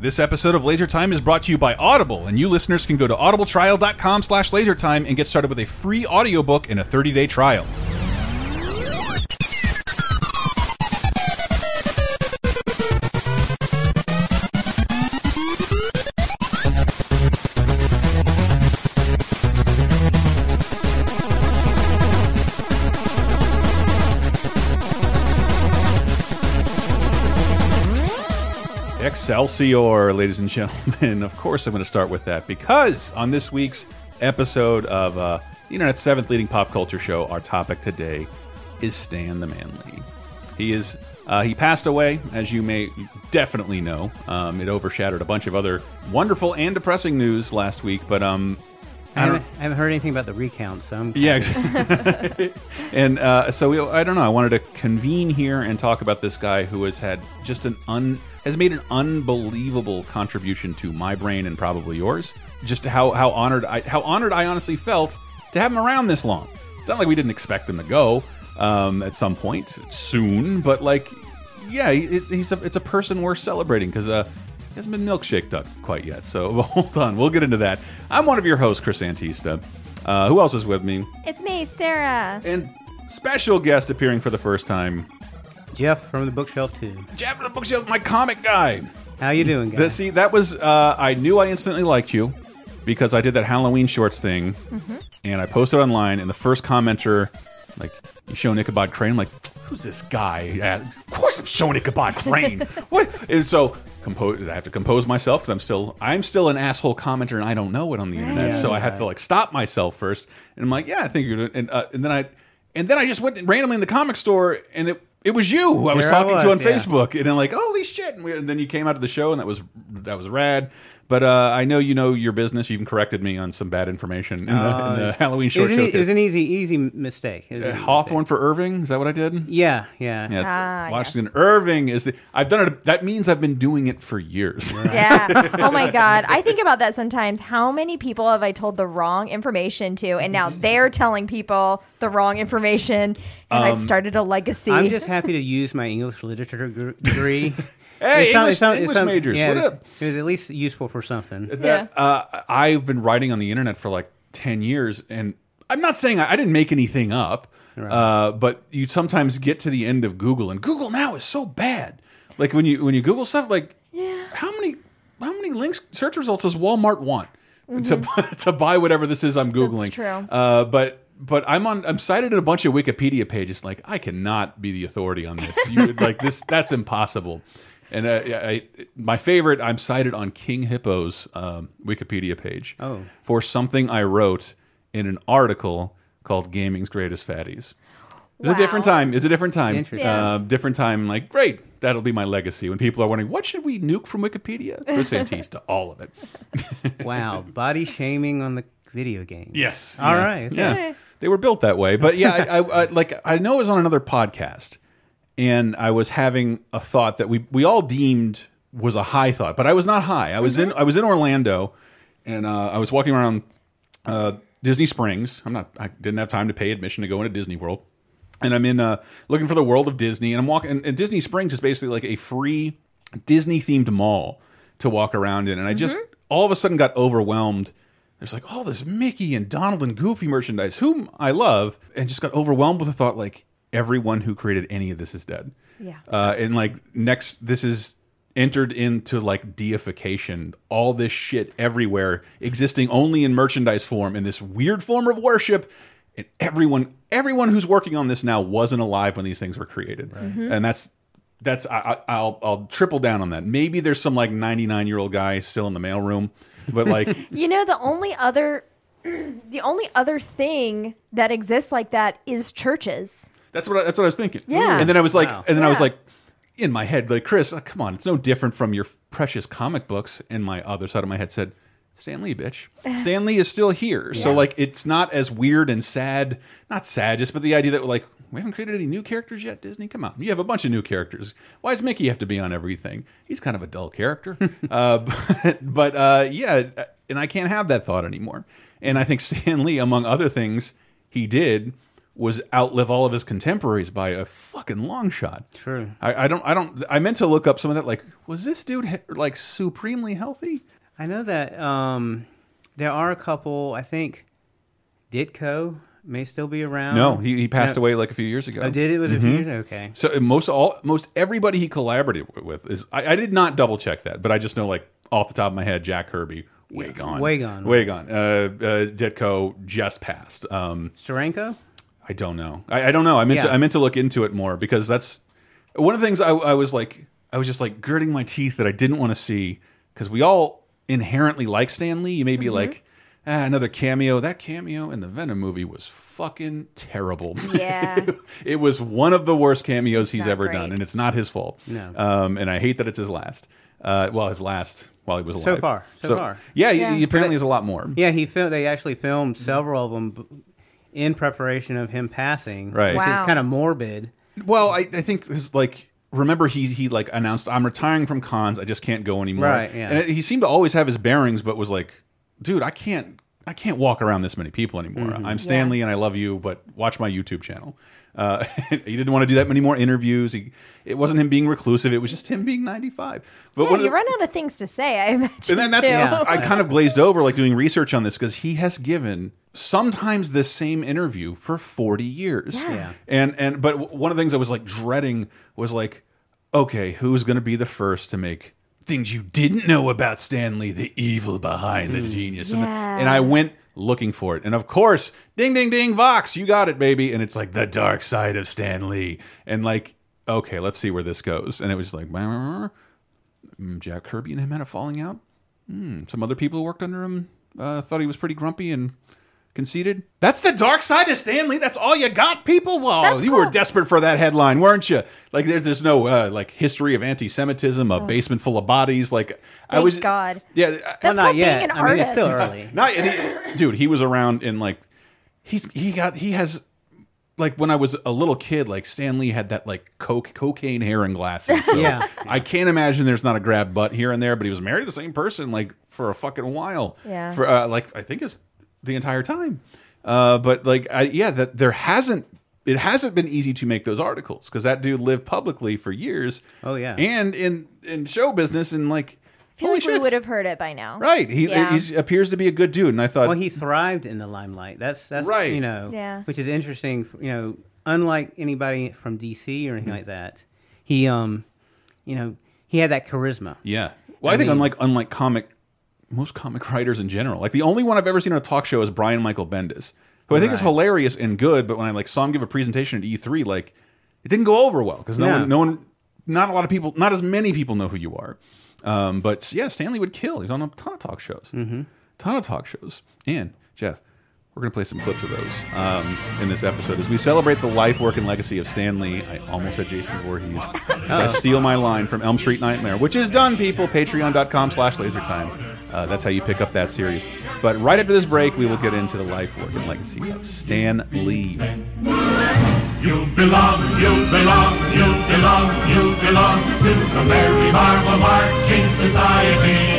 This episode of Laser Time is brought to you by Audible, and you listeners can go to audibletrial.com slash lasertime and get started with a free audiobook and a 30-day trial. Excelsior, ladies and gentlemen. Of course, I'm going to start with that because on this week's episode of uh, the internet's seventh leading pop culture show, our topic today is Stan the Man Lee. He is uh, he passed away, as you may definitely know. Um, it overshadowed a bunch of other wonderful and depressing news last week, but um, I haven't, I haven't heard anything about the recount, so I'm yeah, and uh, so we, I don't know. I wanted to convene here and talk about this guy who has had just an un has made an unbelievable contribution to my brain and probably yours. Just how how honored I how honored I honestly felt to have him around this long. It's not like we didn't expect him to go um, at some point soon, but like, yeah, it, he's a, it's a person worth celebrating because uh, he hasn't been milkshaked up quite yet. So hold on, we'll get into that. I'm one of your hosts, Chris Antista. Uh, who else is with me? It's me, Sarah. And special guest appearing for the first time, Jeff from the bookshelf too. Jeff from the bookshelf, my comic guy. How you doing, guys? See, that was uh, I knew I instantly liked you because I did that Halloween shorts thing, and I posted online, and the first commenter, like, you show Ichabod Crane, I'm like, who's this guy? Of course, I'm showing Ichabod Crane. what? And so. Compose, I have to compose myself because I'm still I'm still an asshole commenter and I don't know it on the internet, so I have to like stop myself first. And I'm like, yeah, I think you're. doing- And uh, and then I and then I just went randomly in the comic store and it it was you who I was I talking was, to on yeah. Facebook, and I'm like, holy shit! And, we, and then you came out of the show, and that was that was rad. But uh, I know you know your business. You even corrected me on some bad information in, the, in the Halloween short was, an, show. it was an easy, easy mistake. It was an easy Hawthorne for Irving. Is that what I did? Yeah, yeah. Yeah, it's Ah, Washington yes. Irving is. The, I've done it. That means I've been doing it for years. Yeah. Oh my God. I think about that sometimes. How many people have I told the wrong information to, and now they're telling people the wrong information, and I've started a legacy. I'm just happy to use my English literature degree. Hey, It sound- English- sound- English sound- majors, Yeah, what it was, up? it was at least useful for something. that uh, I've been writing on the internet for like ten years, and I'm not saying I, I didn't make anything up, uh, but you sometimes get to the end of Google, and Google now is so bad. Like when you when you Google stuff, like yeah. how many how many links search results does Walmart want to to buy whatever this is I'm googling? true. Uh, but but I'm on I'm cited in a bunch of Wikipedia pages. Like I cannot be the authority on this. You, like this that's impossible. And uh, I, my favorite, I'm cited on King Hippo's um, Wikipedia page Oh. for something I wrote in an article called "Gaming's Greatest Fatties." It's a different time. It's a different time. Yeah. Uh, different time. Like, great. That'll be my legacy. When people are wondering, what should we nuke from Wikipedia? Chris Antista, all of it. Wow, body shaming on the video game. Yes. All yeah. right. Yeah. They were built that way. But yeah, I, I, I like I know it was on another podcast, and I was having a thought that we we all deemed was a high thought, but I was not high. I was in I was in Orlando, and uh, I was walking around uh, Disney Springs. I'm not. I didn't have time to pay admission to go into Disney World, and I'm in uh, looking for the World of Disney, and I'm walking. And, and Disney Springs is basically like a free Disney themed mall to walk around in, and I just all of a sudden got overwhelmed. There's like all this Mickey and Donald and Goofy merchandise, whom I love, and just got overwhelmed with the thought like everyone who created any of this is dead. Yeah. Uh, and like next, this is entered into like deification. All this shit everywhere, existing only in merchandise form in this weird form of worship. And everyone, everyone who's working on this now wasn't alive when these things were created, and that's that's I, I- I'll I'll triple down on that. Maybe there's some like 99 year old guy still in the mailroom, but like You know, the only other, the only other thing that exists like that is churches. That's what I, that's what I was thinking. Yeah. And then I was like, Wow. and then I was like, in my head, like Chris, uh, come on, it's no different from your precious comic books. And my other side of my head said, Stan Lee, bitch. Stan Lee is still here. So like, it's not as weird and sad. Not sad, just but the idea that like we haven't created any new characters yet. Disney, come on, you have a bunch of new characters. Why does Mickey have to be on everything? He's kind of a dull character. uh, but but uh, yeah, and I can't have that thought anymore. And I think Stan Lee, among other things, he did was outlive all of his contemporaries by a fucking long shot. True. I, I don't. I don't. I meant to look up some of that. Like, was this dude like supremely healthy? I know that um, there are a couple. I think Ditko may still be around. No, he, he passed No. away like a few years ago. Oh, did it? Was it a few? Okay. So uh, most all most everybody he collaborated with is I, I did not double check that, but I just know like off the top of my head, Jack Kirby, way gone, way gone. way gone. Uh, uh, Ditko just passed. Um, Steranko? I don't know. I, I don't know. I meant to, I meant to look into it more because that's one of the things I, I was like I was just like gritting my teeth that I didn't want to see because we all inherently like Stan Lee. You may be Mm-hmm. like ah, another cameo. That cameo in the Venom movie was fucking terrible. Yeah. it was one of the worst cameos he's not ever great. done, and it's not his fault. No. Um, and I hate that it's his last. Uh, well, his last while he was alive. So far, so far. Yeah, he- Yeah. he apparently has a lot more. Yeah, he filmed. They actually filmed several of them b- in preparation of him passing. Right. Which Wow. is kind of morbid. Well, I, I think his like remember he he like announced I'm retiring from cons. I just can't go anymore. Right, yeah. And he seemed to always have his bearings, but was like, dude, I can't I can't walk around this many people anymore. Mm-hmm. I'm Stanley and I love you, but watch my YouTube channel. Uh, he didn't want to do that many more interviews. He, it wasn't him being reclusive. It was just him being 95. But Yeah, one you the- run out of things to say, I imagine. and then that's too. Yeah. I kind of glazed over like doing research on this because he has given sometimes this same interview for 40 years. Yeah. Yeah. And and but one of the things I was like dreading was like, okay, who's going to be the first to make things you didn't know about Stanley, the evil behind the genius. And, and I went looking for it. And of course, ding ding ding Vox, you got it baby. And it's like the dark side of Stan Lee. And like, okay, let's see where this goes. And it was like mm, Jack Kirby and him had a falling out. Hmm, some other people who worked under him uh, thought he was pretty grumpy and conceited. That's the dark side of Stanley. That's all you got, people. Well, That's you were desperate for that headline, weren't you? Like, there's there's no uh, like history of anti-Semitism, a basement full of bodies. Like, I was God. Yeah, I- well, That's not called being yet. an I mean, it's still early. not he, dude. He was around in like he's he got he has like when I was a little kid, like Stanley had that like coke cocaine hair and glasses. So Yeah. I can't imagine there's not a grab butt here and there, but he was married to the same person like for a fucking while. Yeah. For uh, like I think it's the entire time. Uh, but like I, yeah, that there hasn't it hasn't been easy to make those articles because that dude lived publicly for years. Oh, yeah. and in in show business and like I feel holy like we would have heard it by now. Right, he Yeah. he appears to be a good dude, and I thought, Well, he thrived in the limelight. That's that's Right. you know, Yeah. which is interesting. You know, unlike anybody from DC or Mm-hmm. anything like that, he um, you know, he had that charisma. Yeah. Well, I, think mean- unlike unlike comic most comic writers in general, like the only one I've ever seen on a talk show is Brian Michael Bendis, who I think is hilarious and good. But when I like saw him give a presentation at E3, like it didn't go over well because no Yeah. one, no one, not a lot of people, not as many people know who you are. Um, but yeah, Stanley would kill. He's on a ton of talk shows, mm -hmm. ton of talk shows. And Jeff, we're gonna play some clips of those um, in this episode as we celebrate the life, work, and legacy of Stan Lee. I almost said Jason Voorhees. As I steal my line from Elm Street Nightmare, which is done, people. Patreon.com/slash LaserTime. Uh, that's how you pick up that series. But right after this break, we will get into the life, work, and legacy of Stan Lee. You belong, you belong, you belong, you belong to the Merry Marvel Marching Society.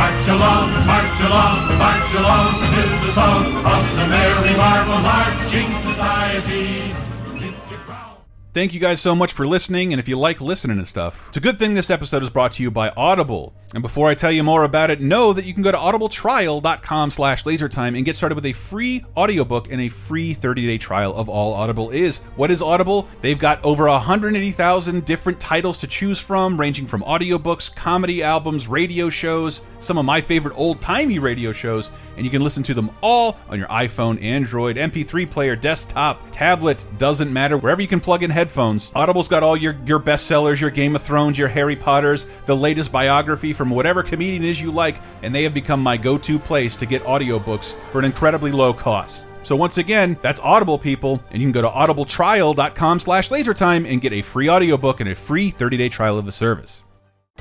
March along, march along, march along to the song of the Merry Marvel Marching Society. Thank you guys so much for listening, and if you like listening to stuff, it's a good thing this episode is brought to you by Audible. And before I tell you more about it, know that you can go to audibletrial.com slash lasertime and get started with a free audiobook and a free 30-day trial of all Audible is. What is Audible? They've got over 180,000 different titles to choose from, ranging from audiobooks, comedy albums, radio shows, some of my favorite old-timey radio shows, and you can listen to them all on your iPhone, Android, MP3 player, desktop, tablet, doesn't matter, wherever you can plug in headphones. Audible's got all your, your bestsellers, your Game of Thrones, your Harry Potters, the latest biography from whatever comedian is you like, and they have become my go-to place to get audiobooks for an incredibly low cost. So once again, that's Audible people, and you can go to audibletrial.com slash lasertime and get a free audiobook and a free 30-day trial of the service.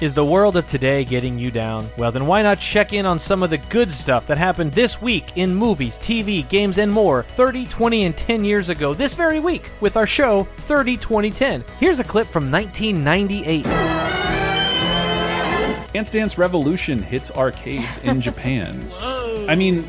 Is the world of today getting you down? Well, then why not check in on some of the good stuff that happened this week in movies, TV, games, and more 30, 20, and 10 years ago this very week with our show 30, 20, 10. Here's a clip from 1998. Dance Dance Revolution hits arcades in Japan. I mean,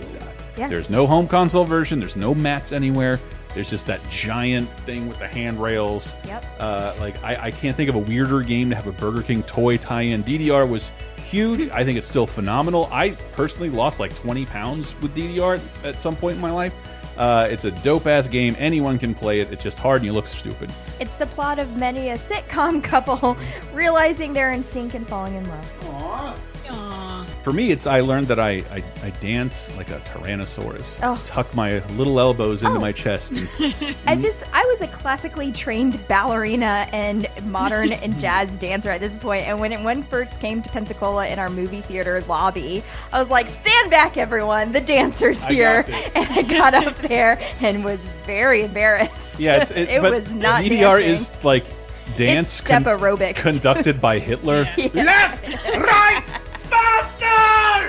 Yeah. there's no home console version, there's no mats anywhere, There's just that giant thing with the handrails. Yep. Uh, like I, I can't think of a weirder game to have a Burger King toy tie-in. DDR was huge. I think it's still phenomenal. I personally lost like 20 pounds with DDR at some point in my life. Uh, it's a dope ass game. Anyone can play it. It's just hard and you look stupid. It's the plot of many a sitcom couple realizing they're in sync and falling in love. For me, it's I learned that I I, I dance like a Tyrannosaurus. Oh. Tuck my little elbows into Oh. my chest. At this, I was a classically trained ballerina and modern and jazz dancer at this point. And when it when first came to Pensacola in our movie theater lobby, I was like, "Stand back, everyone! The dancers here!" this. And I got up there and was very embarrassed. yeah, it's, it, it was not DDR dancing. is like dance It's step aerobics. conducted by Hitler. Left, right!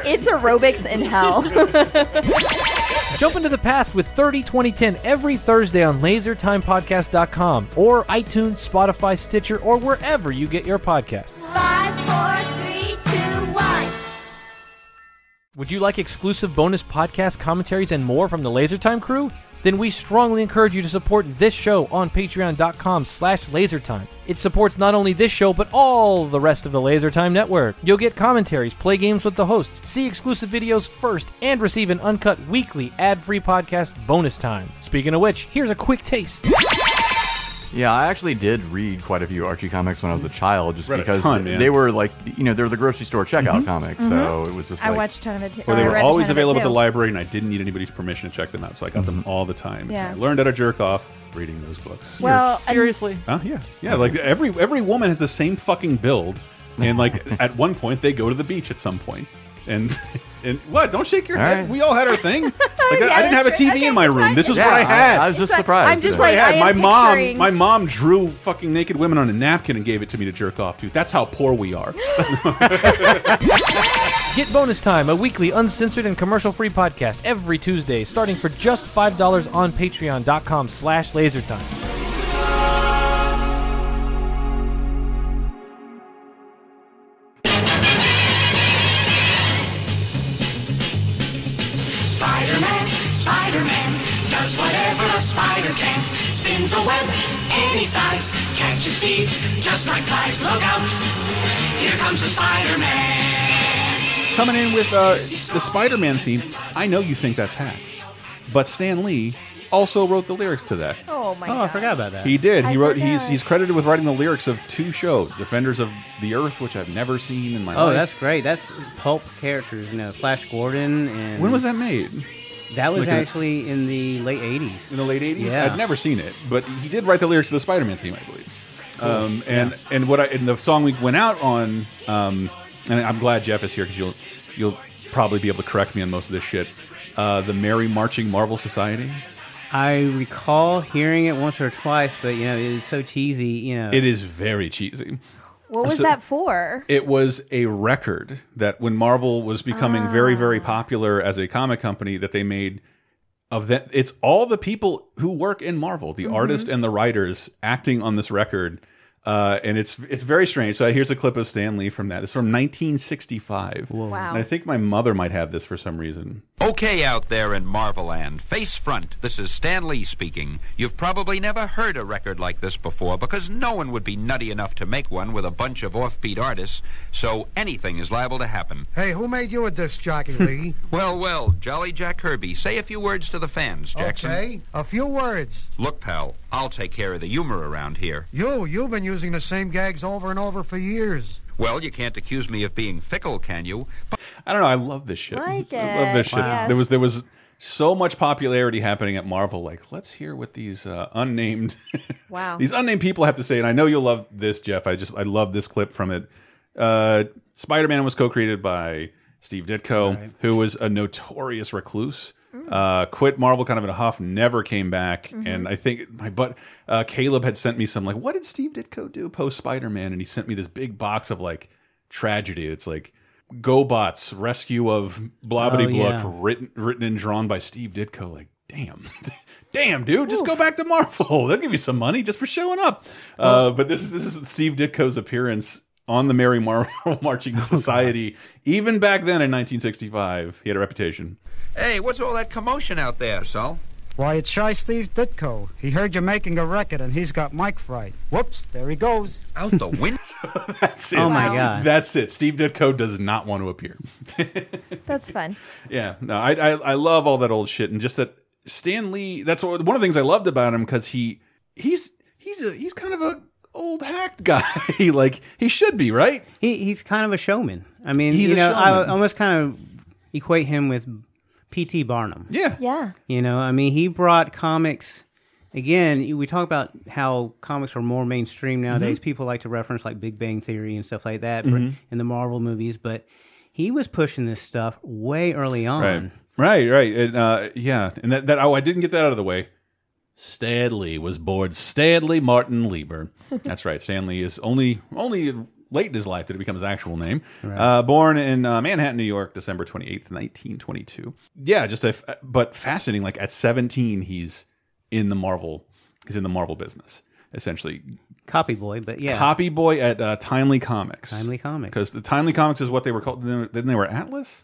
It's aerobics in hell. Jump into the past with 30 2010 every Thursday on lasertimepodcast.com or iTunes, Spotify, Stitcher, or wherever you get your podcasts. Five, four, three, two, one. Would you like exclusive bonus podcast commentaries and more from the LaserTime crew? Then we strongly encourage you to support this show on patreon.com slash lasertime. It supports not only this show, but all the rest of the LaserTime network. You'll get commentaries, play games with the hosts, see exclusive videos first, and receive an uncut weekly ad-free podcast bonus time. Speaking of which, here's a quick taste. Yeah, I actually did read quite a few Archie comics when I was a child, just Read because ton, they, man. they were like, you know, they were the grocery store checkout mm-hmm. comics. Mm-hmm. So it was just I watched a ton of it too. Or they uh, were always ton of it, available at the library, and I didn't need anybody's permission to check them out, so I got Mm-hmm. them all the time. Yeah. I learned how to jerk off reading those books. Well, and- seriously. Huh? Yeah, yeah. Like every every woman has the same fucking build, and like at one point they go to the beach at some point, and and what? Don't shake your All head. right. We all had our thing. Like I, Yeah, I didn't have a TV. Okay, in my room. This is yeah, what I had. I, was just It's surprised. I'm just yeah. like- I had. I my am mom, my mom drew fucking naked women on a napkin and gave it to me to jerk off to. That's how poor we are. Get Bonus Time, a weekly uncensored and commercial-free podcast every Tuesday, starting for just $5 on patreon.com slash lasertime. Spins a web any size, catches thieves just like flies. Look out, here comes the Spider-Man. Coming in with uh, the Spider-Man theme. I know you think that's hack, but Stan Lee also wrote the lyrics to that. Oh my Oh, god! I forgot about that. He did. He I wrote. He's forgot. he's credited with writing the lyrics of two shows: Defenders of the Earth, which I've never seen in my life. Oh, life. that's great. That's pulp characters, you know, Flash Gordon and when was that made? That was Like a- actually in the late '80s. In the late '80s. Yeah. I'd never seen it, but he did write the lyrics to the Spider-Man theme, I believe. Um, and and what I and the song we went out on, um, and I'm glad Jeff is here because you'll you'll probably be able to correct me on most of this shit. Uh, the Merry Marching Marvel Society. I recall hearing it once or twice, but you know, it is so cheesy. You know, It is very cheesy. What was So- that for? It was a record that when Marvel was becoming very, very Ah. popular as a comic company, that they made of that. It's all the people who work in Marvel, the artist and the writers, acting on this record, uh, and it's it's very strange. So here's a clip of Stan Lee from that. It's from 1965. Wow. And I think my mother might have this for some reason. Okay, out there in Marveland, face front, this is Stan Lee speaking. You've probably never heard a record like this before because no one would be nutty enough to make one with a bunch of offbeat artists, so anything is liable to happen. Hey, who made you a disc jockey, Lee? Well, well, Jolly Jack Kirby, say a few words to the fans, Jackson. okay, a few words. Look, pal, I'll take care of the humor around here. You, you've been using the same gags over and over for years. Well, you can't accuse me of being fickle, can you? But I don't know. I love this shit. Like I love this it, shit. yes. There was there was so much popularity happening at Marvel. Like, let's hear what these uh, unnamed Wow. these unnamed people have to say. And I know you'll love this, Jeff. I just I love this clip from it. Uh, Spider Man was co-created by Steve Ditko, who was a notorious recluse. Uh, quit Marvel kind of in a huff, never came back, and I think my but uh, Caleb had sent me some like, what did Steve Ditko do post Spider Man? And he sent me this big box of like tragedy. It's like GoBots Rescue of Blobbity Oh, Blook, yeah. written written and drawn by Steve Ditko. Like, damn, damn, dude, just go back to Marvel. They'll give you some money just for showing up. uh, but this is this is Steve Ditko's appearance on the Merry Mar Marching oh, Society. Even back then in 1965, he had a reputation. hey, what's all that commotion out there, Sol? Why, it's Shy Steve Ditko. He heard you're making a record and he's got mic fright. Whoops, there he goes. Out the window. That's it. Oh my God. That's it. Steve Ditko does not want to appear. That's fun. Yeah, no, I, I I love all that old shit, and just that Stan Lee. That's what, one of the things I loved about him because he he's he's a he's kind of a old hack guy. like he should be, right? He he's kind of a showman. I mean, He's you a know, I almost kind of equate him with P.T. Barnum. Yeah, Yeah. You know, I mean, he brought comics. Again, we talk about how comics are more mainstream nowadays. Mm-hmm. People like to reference like Big Bang Theory and stuff like that Mhm. in the Marvel movies, but he was pushing this stuff way early on. right, right, right. And, uh, yeah, and that that oh, I didn't get that out of the way. Stan Lee was born Stanley Martin Lieber. That's right. Stanley is only only late in his life did it become his actual name. Uh, born in uh, Manhattan, New York, December twenty eighth, nineteen twenty two. Yeah, just a f- but fascinating. Like at seventeen, he's in the Marvel. He's in the Marvel business essentially. Copy boy, but yeah. Copy boy at uh, Timely Comics. Timely Comics. Because the Timely Comics is what they were called. Then they were Atlas.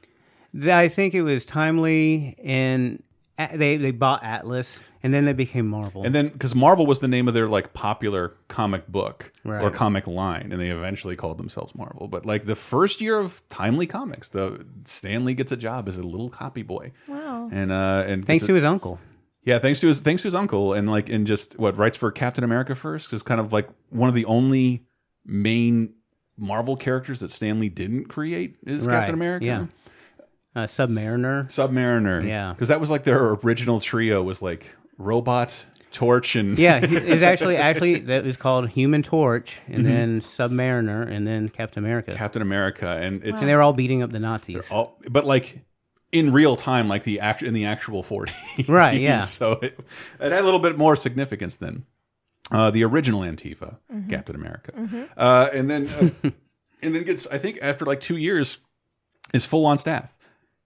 I think it was Timely and they they bought Atlas and then they became Marvel. And then because Marvel was the name of their like popular comic book or comic line, and they eventually called themselves Marvel. But like the first year of Timely Comics, the Stanley gets a job as a little copy boy. Wow. And uh, and Thanks gets to a- his uncle. Yeah, thanks to his thanks to his uncle, and like and just what writes for Captain America first is kind of like one of the only main Marvel characters that Stanley didn't create is Right, Captain America. yeah. Uh, Submariner. Submariner. Yeah. because that was like their original trio was like Robot, Torch, and Yeah, it's actually actually that was called Human Torch, and Mhm. then Submariner, and then Captain America. Captain America, and it's and they're all beating up the Nazis. all, but like in real time, like the act in the actual forty, Right, yeah. so it, it had a little bit more significance than uh, the original Antifa, Mhm. Captain America, Mhm. uh, and then uh, and then gets I think after like two years is full on staff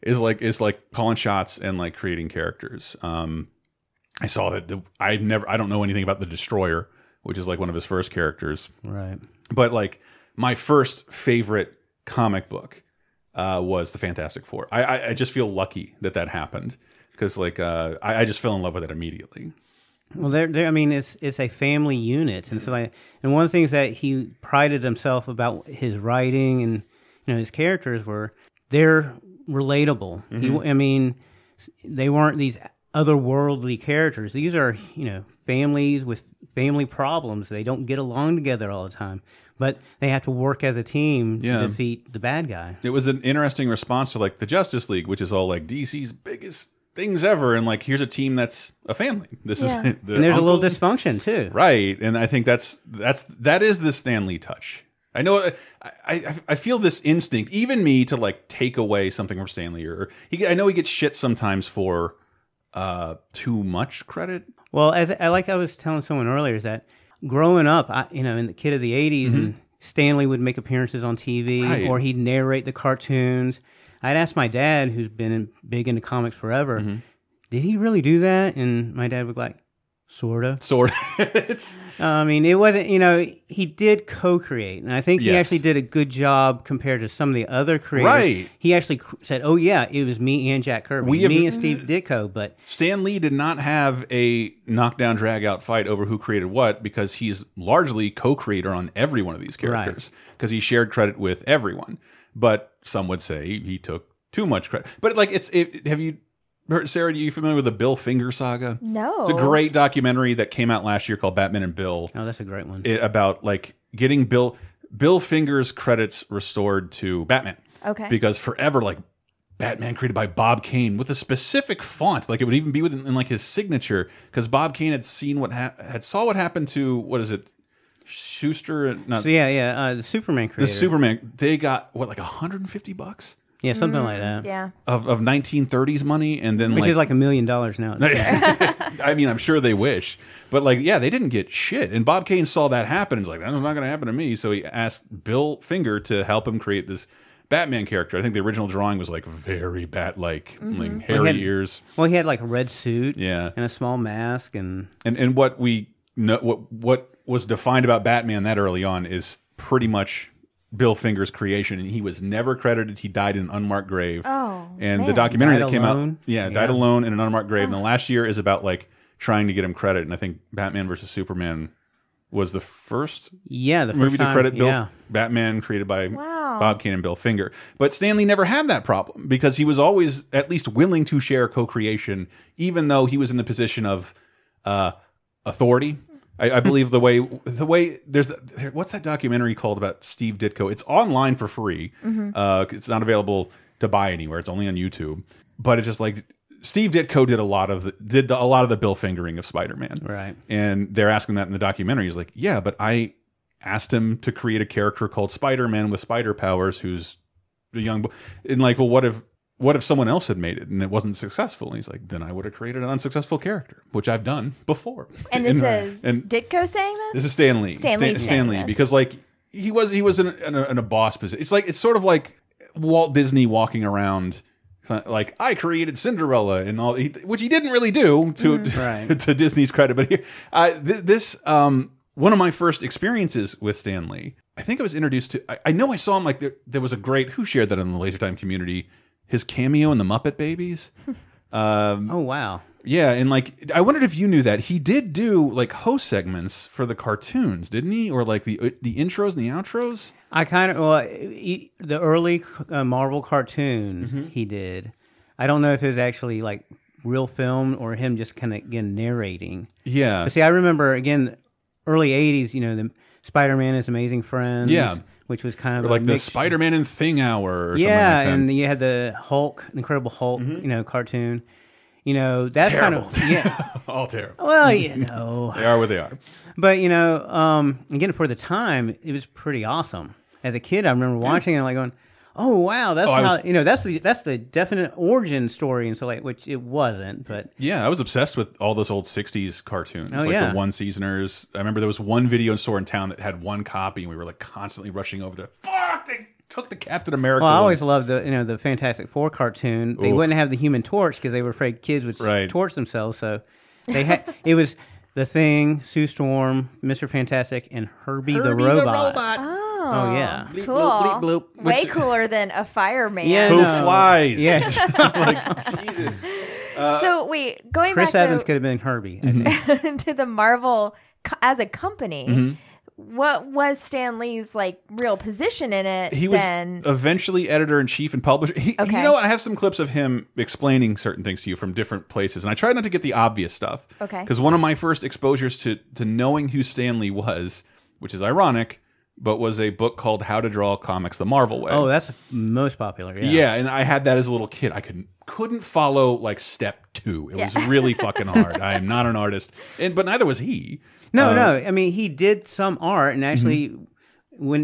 is like is like calling shots and like creating characters. Um, I saw that the, I never I don't know anything about the Destroyer, which is like one of his first characters, Right. but like my first favorite comic book uh, was the Fantastic Four. I, I, I just feel lucky that that happened because like uh, I, I just fell in love with it immediately. Well, there, there. I mean, it's it's a family unit, and so I, and one of the things that he prided himself about his writing and you know his characters were they're relatable. He- Mhm. I mean, they weren't these otherworldly characters. These are you know families with family problems. They don't get along together all the time, but they have to work as a team Yeah. to defeat the bad guy. It was an interesting response to like the Justice League, which is all like DC's biggest things ever, and like here's a team that's a family. This Yeah. is the and there's a little dysfunction too. right? And I think that's that's that is the Stanley touch. I know I, I I feel this instinct, even me, to like take away something from Stanley, or he. I know he gets shit sometimes for uh too much credit. Well, as I like I was telling someone earlier, is that growing up, I, you know, in the kid of the '80s, and Stanley would make appearances on TV. Right. or he'd narrate the cartoons. I'd ask my dad, who's been in, big into comics forever, Mm-hmm. did he really do that? And my dad would like, sorta, sorta. it's. Uh, I mean, it wasn't. You know, he did co-create, and I think he Yes. actually did a good job compared to some of the other creators. Right. He actually cr- said, "Oh yeah, it was me and Jack Kirby, We have- me and Steve Ditko," but Stan Lee did not have a knockdown drag out fight over who created what because he's largely co-creator on every one of these characters because he shared credit with everyone. But some would say he took too much credit. But like it's it, have you Sarah, are you familiar with the Bill Finger saga? No. It's a great documentary that came out last year called Batman and Bill. Oh, that's a great one. It, about like getting Bill Bill Finger's credits restored to Batman. Okay. Because forever like Batman created by Bob Kane with a specific font, like it would even be within in like his signature, because Bob Kane had seen what ha had saw what happened to what is it, Shuster? Not, so yeah, yeah, uh, the Superman creator. the Superman. They got what like 150 bucks yeah, something like mm, that. Yeah. of of 1930s money, and then Which like, is like a million dollars now. I mean, I'm sure they wish, but like, yeah, they didn't get shit. And Bob Kane saw that happen and was like, that's not going to happen to me. So he asked Bill Finger to help him create this Batman character. I think the original drawing was like very bat like, mm-hmm. like Well, hairy he had- ears. Well, he had like a red suit, Yeah. and a small mask, and And and what we know, what what was defined about Batman that early on is pretty much Bill Finger's creation, and he was never credited. He died in an unmarked grave. Oh, and the documentary Died that came out, alone? yeah, died alone in an unmarked grave. And the last year is about like trying to get him credit. And I think Batman versus Superman was the first Yeah, the first movie time, to credit Bill yeah. Batman created by Wow. Bob Kane and Bill Finger. But Stanley never had that problem because he was always at least willing to share co-creation, even though he was in the position of uh, authority. I, I believe the way the way there's there, what's that documentary called about Steve Ditko? It's online for free. Uh, it's not available to buy anywhere. It's only on YouTube. But it's just like Steve Ditko did a lot of the, did the, a lot of the Bill Fingering of Spider Man. Right. And they're asking that in the documentary. He's like, yeah, but I asked him to create a character called Spider Man with spider powers, who's a young boy. And like, well, what if what if someone else had made it and it wasn't successful? And he's like, then I would have created an unsuccessful character, which I've done before. And this And- is and Ditko saying this? this is Stan Lee. Stan Lee's Stan, Stan Lee, this. because like he was he was in a, in a, in a boss position. It's like it's sort of like Walt Disney walking around. Like I created Cinderella and all, he, which he didn't really do to Mm-hmm. Right. to Disney's credit. But here, uh, th this um, one of my first experiences with Stan Lee. I think I was introduced to. I, I know I saw him like there. There was a great who shared that in the Laser Time community. His cameo in the Muppet Babies. Um, Oh wow. yeah, and like I wondered if you knew that he did do like host segments for the cartoons, didn't he? Or like the the intros and the outros. I kind of well, he, the early uh, Marvel cartoons Mm-hmm. he did. I don't know if it was actually like real film or him just kind of again narrating. Yeah, But see, I remember again, early '80s. You know, the Spider-Man is Amazing Friends. Yeah. Which was kind of like the Spider-Man and Thing Hour. Or Yeah, something like that. Mm-hmm. and you had the Hulk, Incredible Hulk, you know, cartoon. You know, that's Terrible. kind of yeah. all terrible. Well, you know, They are what they are. but you know, um, again for the time, it was pretty awesome. As a kid, I remember watching it like going, "Oh wow, that's Oh, I how was- you know that's the that's the definite origin story." And so like, which it wasn't, but Yeah, I was obsessed with all those old '60s cartoons, Oh, like yeah. the one seasoners. I remember there was one video store in town that had one copy, and we were like constantly rushing over there. Fuck! They took the Captain America. well, I one. always loved the you know the Fantastic Four cartoon. They Oof. wouldn't have the Human Torch because they were afraid kids would Right. torch themselves. So they had it was the Thing, Sue Storm, Mister Fantastic, and Herbie, the Herbie robot. Oh, Oh, yeah. Um, bleep, cool. bloop, bleep, bloop. Way Which- cooler than a fireman. Yeah, Who no. flies? Yeah, like Jesus. so uh, wait, going Chris back Evans though, could have been Herbie. I think. Mm-hmm. to the Marvel co- as a company, Mm-hmm. what was Stan Lee's like real position in it? He was then? eventually editor in chief and publisher. He, Okay. You know what? I have some clips of him explaining certain things to you from different places, and I tried not to get the obvious stuff. Okay. Because one of my first exposures to to knowing who Stanley was, which is ironic, but was a book called How to Draw Comics the Marvel Way. Oh, that's most popular. Yeah. yeah. and I had that as a little kid. I couldn't couldn't follow like step two. It was really fucking hard. I am not an artist, and but neither was he. No, Uh, no. I mean, he did some art, and actually, Mm-hmm. when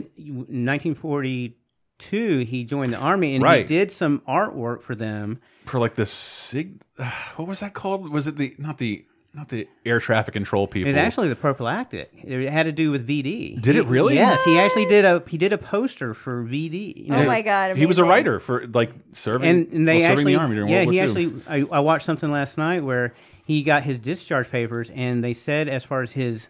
1942 he joined the army, and Right. he did some artwork for them. for like the sig. What was that called? Was it the not the not the air traffic control people? It's actually the prophylactic. It had to do with VD. Did it really? Yes, he actually did a he did a poster for VD. oh know, my god, he was a writer for like serving and, and they well, serving actually the army during yeah World he War II. actually I, I watched something last night where he got his discharge papers and they said as far as his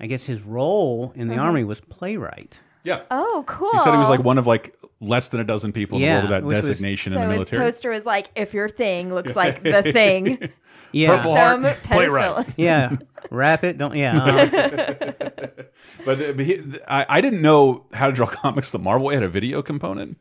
I guess his role in the Uh-huh. army was playwright. yeah. Oh, cool. He said he was like one of like less than a dozen people in the world with which that was- designation so in the his poster is like, if your thing looks like the thing, Yeah, Purple some Heart, pedestal. playwright. yeah, wrap it. Don't yeah. uh, But, uh, but he, I, I didn't know how to draw comics the Marvel way had a video component.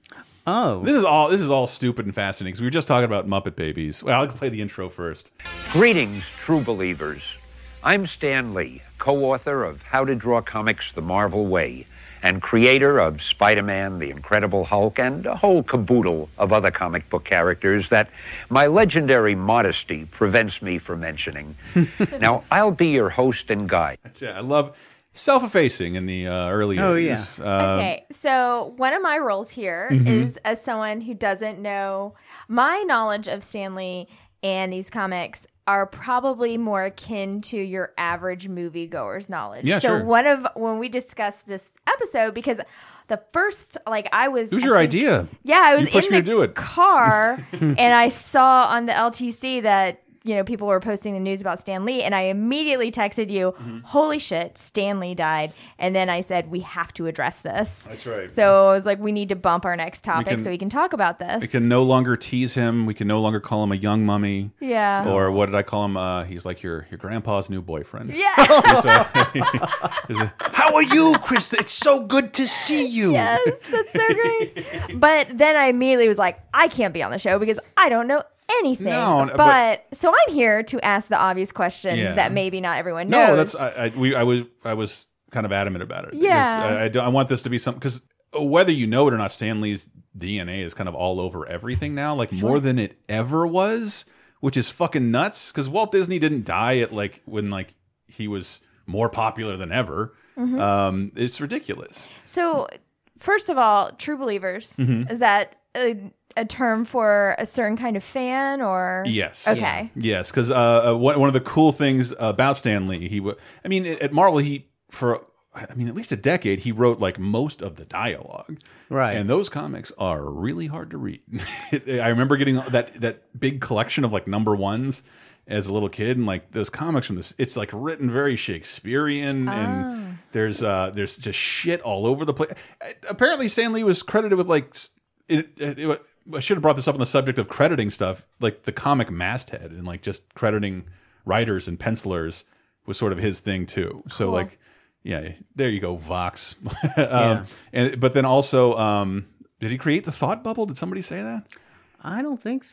oh, This is all this is all stupid and fascinating because we were just talking about Muppet Babies. Well, I'll play the intro first. Greetings, true believers. I'm Stan Lee, co author of How to Draw Comics the Marvel Way, and creator of Spider Man, The Incredible Hulk, and a whole caboodle of other comic book characters that my legendary modesty prevents me from mentioning. now, I'll be your host and guide. That's it. I love self-effacing in the uh, early Oh, 80s. Uh, Okay, so one of my roles here Mm-hmm. is as someone who doesn't know my knowledge of Stanley and these comics are probably more akin to your average moviegoer's knowledge. Yeah, so sure. one of when we discussed this episode, because the first like I was It was I your think- idea. Yeah, I was You in the do it. car and I saw on the LTC that you know, people were posting the news about Stan Lee, and I immediately texted you, Mm-hmm. "Holy shit, Stan Lee died!" And then I said, "We have to address this." That's right. So I was like, "We need to bump our next topic can- so we can talk about this." We can no longer tease him. We can no longer call him a young mummy. Yeah. Or what did I call him? Uh, he's like your your grandpa's new boyfriend. Yeah. He's a- he's a- How are you, Chris? It's so good to see you. Yes, that's so great. but then I immediately was like, I can't be on the show because I don't know anything. No, but, but- so I'm here to ask the obvious questions Yeah. that maybe not everyone knows. No, that's I, I we I was I was kind of adamant about it. Yeah. I, I, don't- I want this to be something because whether you know it or not, Stanley's DNA is kind of all over everything now, like more than it ever was, which is fucking nuts. Because Walt Disney didn't die at like when like he was more popular than ever. Mhm. Um, it's ridiculous. so. First of all, true believers Mhm. is that a, a term for a certain kind of fan or Yes. Okay. Yes, because uh, uh, one one of the cool things about Stan Lee, he, wa- I mean, at Marvel, he for I mean, at least a decade, he wrote like most of the dialogue. Right. And those comics are really hard to read. I remember getting that that big collection of like number ones as a little kid, and like those comics from this, it's like written very Shakespearean, and there's uh there's just shit all over the place. Apparently, Stan Lee was credited with like s- it, it, it- I should have brought this up on the subject of crediting stuff, like the comic masthead, and like just crediting writers and pencilers was sort of his thing too. So Cool. like, yeah, there you go, Vox. um, Yeah. And but then also, um, did he create the thought bubble? Did somebody say that? I don't think.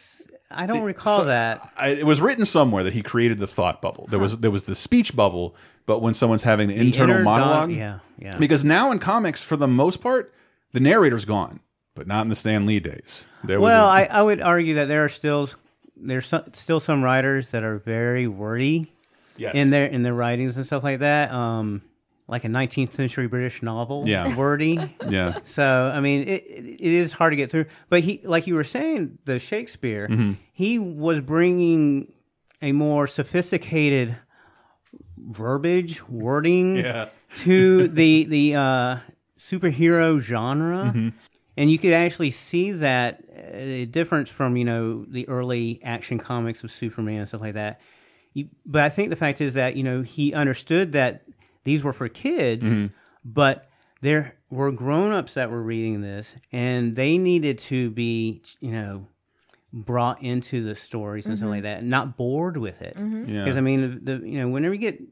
I don't recall So- that. I, it was written somewhere that he created the thought bubble. There was there was the speech bubble, but when someone's having an The internal monologue, yeah, yeah. Because now in comics, for the most part, the narrator's gone, but not in the Stan Lee days. There was well, a- I I would argue that there are still there's some, still some writers that are very wordy. Yes. In their in their writings and stuff like that. Um, like a 19th century British novel. Yeah. Wordy. Yeah. So I mean, it it is hard to get through. But he, like you were saying, the Shakespeare, Mhm. he was bringing a more sophisticated verbiage, wording Yeah. to the the uh, superhero genre, Mhm. And you could actually see that uh, difference from you know the early action comics of Superman and stuff like that. You, but I think the fact is that you know he understood that these were for kids, Mhm. but there were grown-ups that were reading this and they needed to be you know brought into the stories and stuff like that not bored with it Mhm. Yeah. because i mean the, the you know whenever you get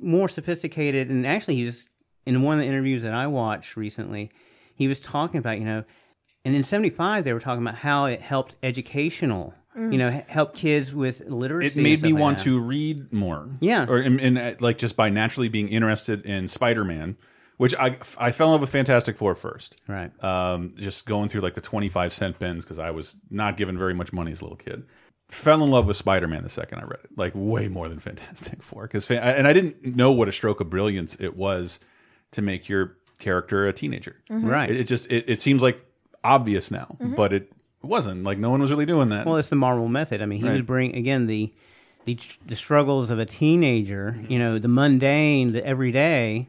more sophisticated and actually he was in one of the interviews that i watched recently he was talking about you know and in 75 they were talking about how it helped educational Mm. you know help kids with literacy it made me like want that. to read more. Yeah. or in, in, uh, like just by naturally being interested in Spider-Man, which I I fell in love with Fantastic Four first. Right. Um, just going through like the twenty-five cent bins because I was not given very much money as a little kid. Fell in love with Spider-Man the second I read it, like way more than Fantastic Four. Because and I didn't know what a stroke of brilliance it was to make your character a teenager. Mhm. Right. It, it just it, it seems like obvious now, Mhm. but it wasn't. Like no one was really doing that. Well, it's the Marvel method. I mean, he Right. would bring again the the the struggles of a teenager. You know, the mundane, the everyday,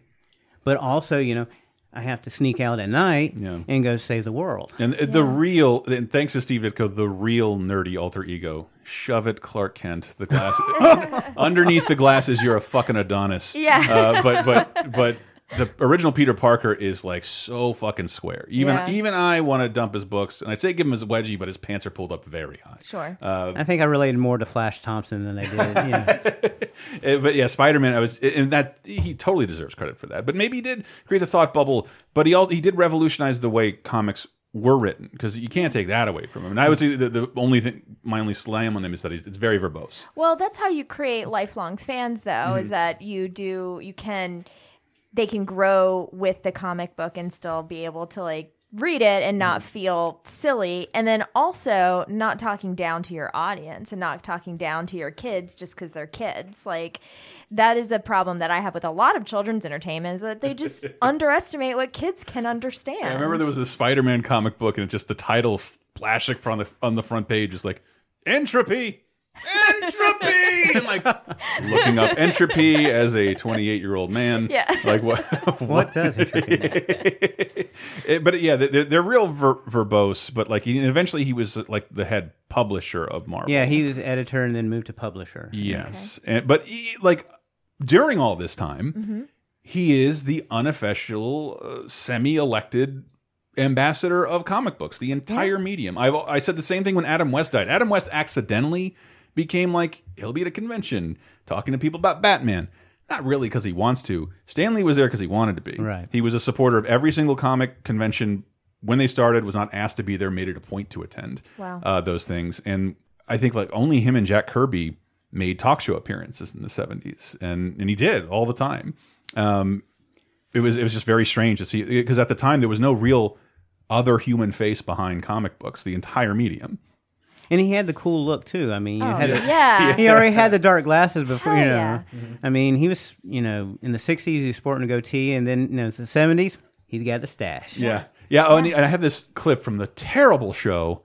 but also you know, I have to sneak out at night Yeah. and go save the world. And the real, and thanks to Steve Ditko, the real nerdy alter ego. Shove it, Clark Kent. The glass underneath the glasses, you're a fucking Adonis. Yeah. Uh, but but but the original Peter Parker is like so fucking square. Even Yeah. even I want to dump his books, and I'd say give him his wedgie, but his pants are pulled up very high. Sure. Uh, I think I related more to Flash Thompson than I did. Yeah. But yeah, Spider Man. I was, and that he totally deserves credit for that. But maybe he did create the thought bubble. But he also he did revolutionize the way comics were written because you can't take that away from him. And I would say the, the only thing, my only slam on him is that he's, it's very verbose. Well, that's how you create lifelong fans, though, Mm-hmm. is that you do, you can, they can grow with the comic book and still be able to like read it and not Mm-hmm. feel silly. And then also not talking down to your audience and not talking down to your kids just because they're kids. Like, that is a problem that I have with a lot of children's entertainment is that they just underestimate what kids can understand. I remember there was a Spider Man comic book, and it's just the title flashing on the on the front page is like entropy. Entropy! And like looking up entropy as a 28 year old man. Yeah. like what What does entropy mean? It- but yeah they're, they're real ver verbose but like he, eventually he was like the head publisher of marvel. Yeah, he was editor and then moved to publisher. yes. And, but he, like during all this time Mm-hmm. he is the unofficial uh, semi-elected ambassador of comic books the entire medium. I've, i said the same thing when adam west died. Adam west accidentally became like he'll be at a convention talking to people about batman. Not really because he wants to. Stanley was there because he wanted to be. Right. he was a supporter of every single comic convention. When they started was not asked to be there made it a point to attend Wow. uh, those things. And i think like only him and jack kirby made talk show appearances in the 70s and and he did all the time. Um, it was it was just very strange to see because at the time there was no real other human face behind comic books the entire medium And he had the cool look too. I mean, Oh, had a- yeah. he already had the dark glasses before. Hell you know, yeah. I mean, he was you know in the '60s he was sporting a goatee, and then you know the '70s he's got the stash. yeah yeah oh, and I have this clip from the terrible show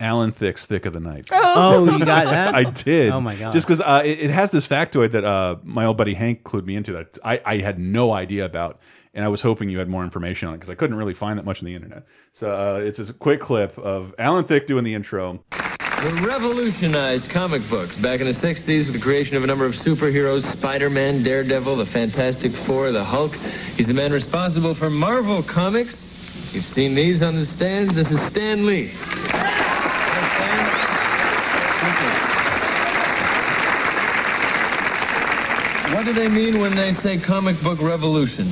Alan Thicke's Thicke of the Night. Oh, you got that? I did. Oh my god! Just because uh, it, it has this factoid that uh, my old buddy Hank clued me into that I, I had no idea about, and I was hoping you had more information on it because I couldn't really find that much on the internet. So uh, it's a quick clip of Alan Thicke doing the intro. Revolutionized comic books back in the 60s with the creation of a number of superheroes Spider-Man, Daredevil, the Fantastic Four, the Hulk. He's the man responsible for Marvel Comics. You've seen these on the stand. This is Stan Lee. What do they mean when they say comic book revolution?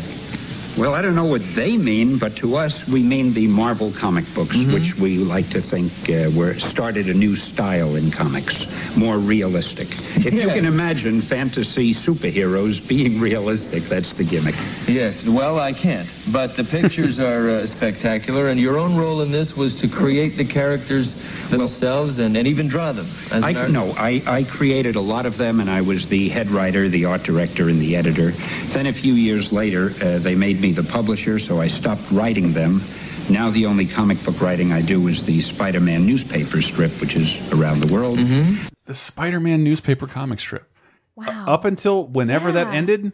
Well, I don't know what they mean, but to us, we mean the Marvel comic books, which we like to think uh, were started a new style in comics, more realistic. If you can imagine fantasy superheroes being realistic, that's the gimmick. Yes, well, I can't. But the pictures are uh, spectacular, and your own role in this was to create the characters themselves and, and even draw them. I, no, I, I created a lot of them, and I was the head writer, the art director, and the editor. Then a few years later, uh, they made me the publisher, so I stopped writing them. Now the only comic book writing I do is the Spider-Man newspaper strip, which is around the world. Mm-hmm. The Spider-Man newspaper comic strip. Wow. Up until whenever that ended,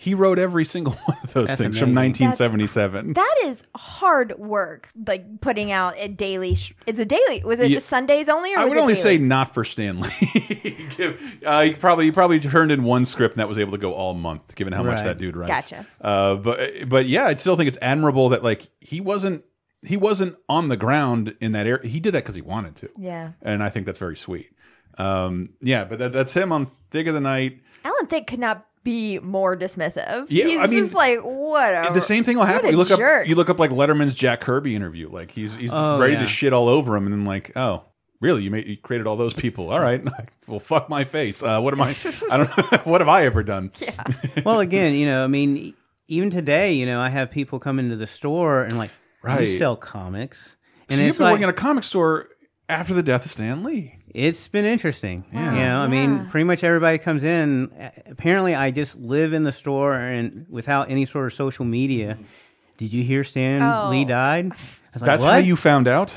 he wrote every single one of those That's things from 1977. That is hard work, like putting out a daily. Sh it's a daily. Was it Yeah. just Sundays only, or I would only daily? say not for Stanley. uh, he probably he probably turned in one script and that was able to go all month, given how much that dude writes. Gotcha. Uh, but but yeah, I still think it's admirable that like he wasn't he wasn't on the ground in that area. He did that because he wanted to. Yeah. and I think that's very sweet. Um, yeah, but that, that's him on Thicke of the Night. Alan Thicke could not be more dismissive. Yeah, he's I mean, just like whatever. The same thing will happen. You look jerk. up you look up like Letterman's Jack Kirby interview. Like he's he's Oh, ready yeah. to shit all over him, and then like oh. Really, you made you created all those people. All right, well, fuck my face. Uh, what am I? I don't. what have I ever done? Yeah. well, again, you know, I mean, even today, you know, I have people come into the store and like, Right. you sell comics, and so you've been like working at a comic store after the death of Stan Lee. It's been interesting. Yeah. You know, I mean, pretty much everybody comes in. Apparently, I just live in the store and without any sort of social media. Did you hear Stan Oh. Lee died? Like, That's how you found out.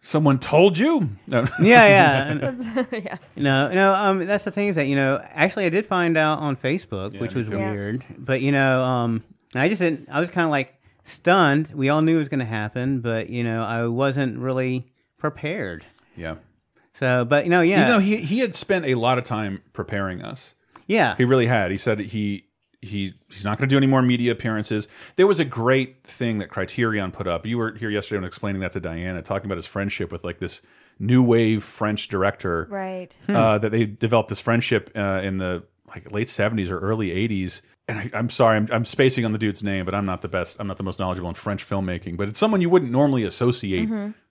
Someone told you. No. Yeah, yeah. Yeah. No, no. Um, that's the thing is that you know, actually, I did find out on Facebook, Yeah, which was too. Yeah. weird. But you know, um, I just didn't. I was kind of like stunned. We all knew it was going to happen, but you know, I wasn't really prepared. yeah. So, but you know, yeah, You know, he he had spent a lot of time preparing us. yeah, He really had. He said he he he's not going to do any more media appearances. There was a great thing that Criterion put up. You were here yesterday when explaining that to Diana, talking about his friendship with like this new wave French director. Right. Uh, that they developed this friendship uh, in the like late seventies or early eighties. And I, I'm sorry, I'm, I'm spacing on the dude's name, but I'm not the best. I'm not the most knowledgeable in French filmmaking. But it's someone you wouldn't normally associate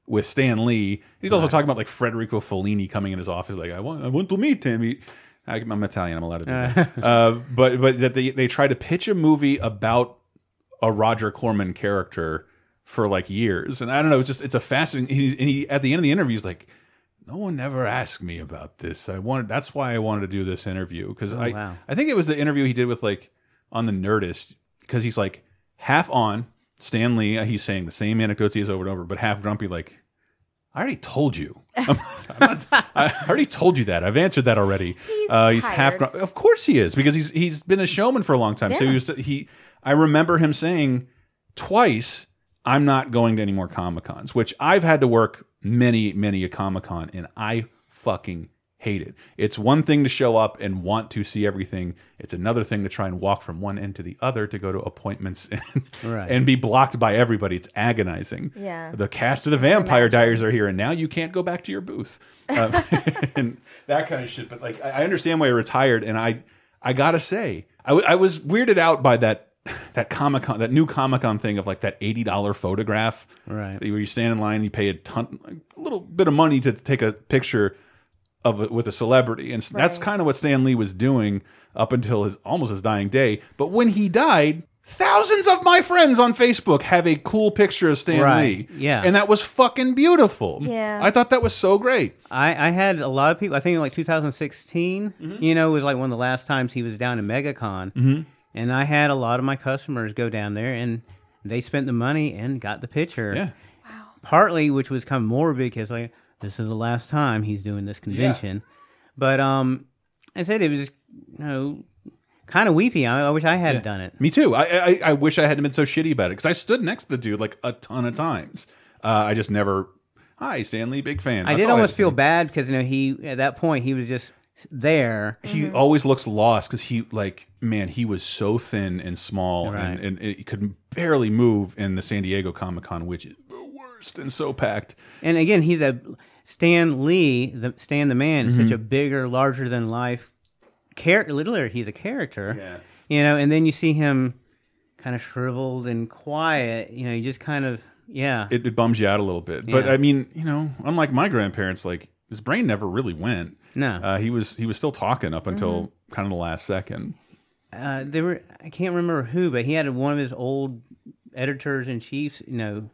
with Stan Lee. He's also talking about like Federico Fellini coming in his office, like I want, I want to meet him. He, I, I'm Italian. I'm allowed to do that. uh, but but that they they try to pitch a movie about a Roger Corman character for like years, and I don't know. It's just it's a fascinating. He's, and he at the end of the interview, he's like, "No one ever asked me about this. I wanted. That's why I wanted to do this interview because I wow. I think it was the interview he did with like on the Nerdist because he's like half on Stan Lee. He's saying the same anecdotes he has over and over, but half grumpy like." I already told you. I'm, I'm not, I already told you that. I've answered that already. He's, uh, he's half. tired. Of course he is because he's he's been a showman for a long time. So Yeah. he was he. I remember him saying twice, "I'm not going to any more comic cons," which I've had to work many many a comic con, and I fucking hate it. It's one thing to show up and want to see everything. It's another thing to try and walk from one end to the other to go to appointments and, Right. and be blocked by everybody. It's agonizing. Yeah. The cast of the Vampire Diaries are here, and now you can't go back to your booth, um, and that kind of shit. But like, I I understand why you're retired, and I, I gotta say, I, w- I was weirded out by that. That Comic Con, that new Comic Con thing of like that eighty dollar photograph, Right. Where you stand in line, and you pay a ton, a little bit of money to take a picture of it with a celebrity, and that's kind of what Stan Lee was doing up until his almost his dying day. But when he died, thousands of my friends on Facebook have a cool picture of Stan Right, Lee, yeah. and that was fucking beautiful. Yeah. I thought that was so great. I, I had a lot of people. I think like 2016, Mm-hmm. you know, was like one of the last times he was down in MegaCon, Mhm. and I had a lot of my customers go down there, and they spent the money and got the picture. Yeah. wow. Partly, which was kind of morbid because like this is the last time he's doing this convention, but um, I said it was you know kind of weepy. I, I wish I had Yeah. done it. Me too. I, I I wish I hadn't been so shitty about it because I stood next to the dude like a ton of times. Uh, I just never. Hi, Stanley, big fan. I That's did almost to feel bad because you know he at that point he was just there. he always looks lost because he like man he was so thin and small Right. and, and it could barely move in the san diego comic-con which and so packed And again, he's a Stan Lee, the Stan the Man, is such a bigger, larger than life character. Literally, he's a character. Yeah. You know, and then you see him kind of shriveled and quiet. You know, you just kind of yeah. it, it bums you out a little bit but i mean you know unlike my grandparents like his brain never really went No. uh, he was he was still talking up until kind of the last second uh, there were I can't remember who, but he had one of his old editors in chiefs. You know.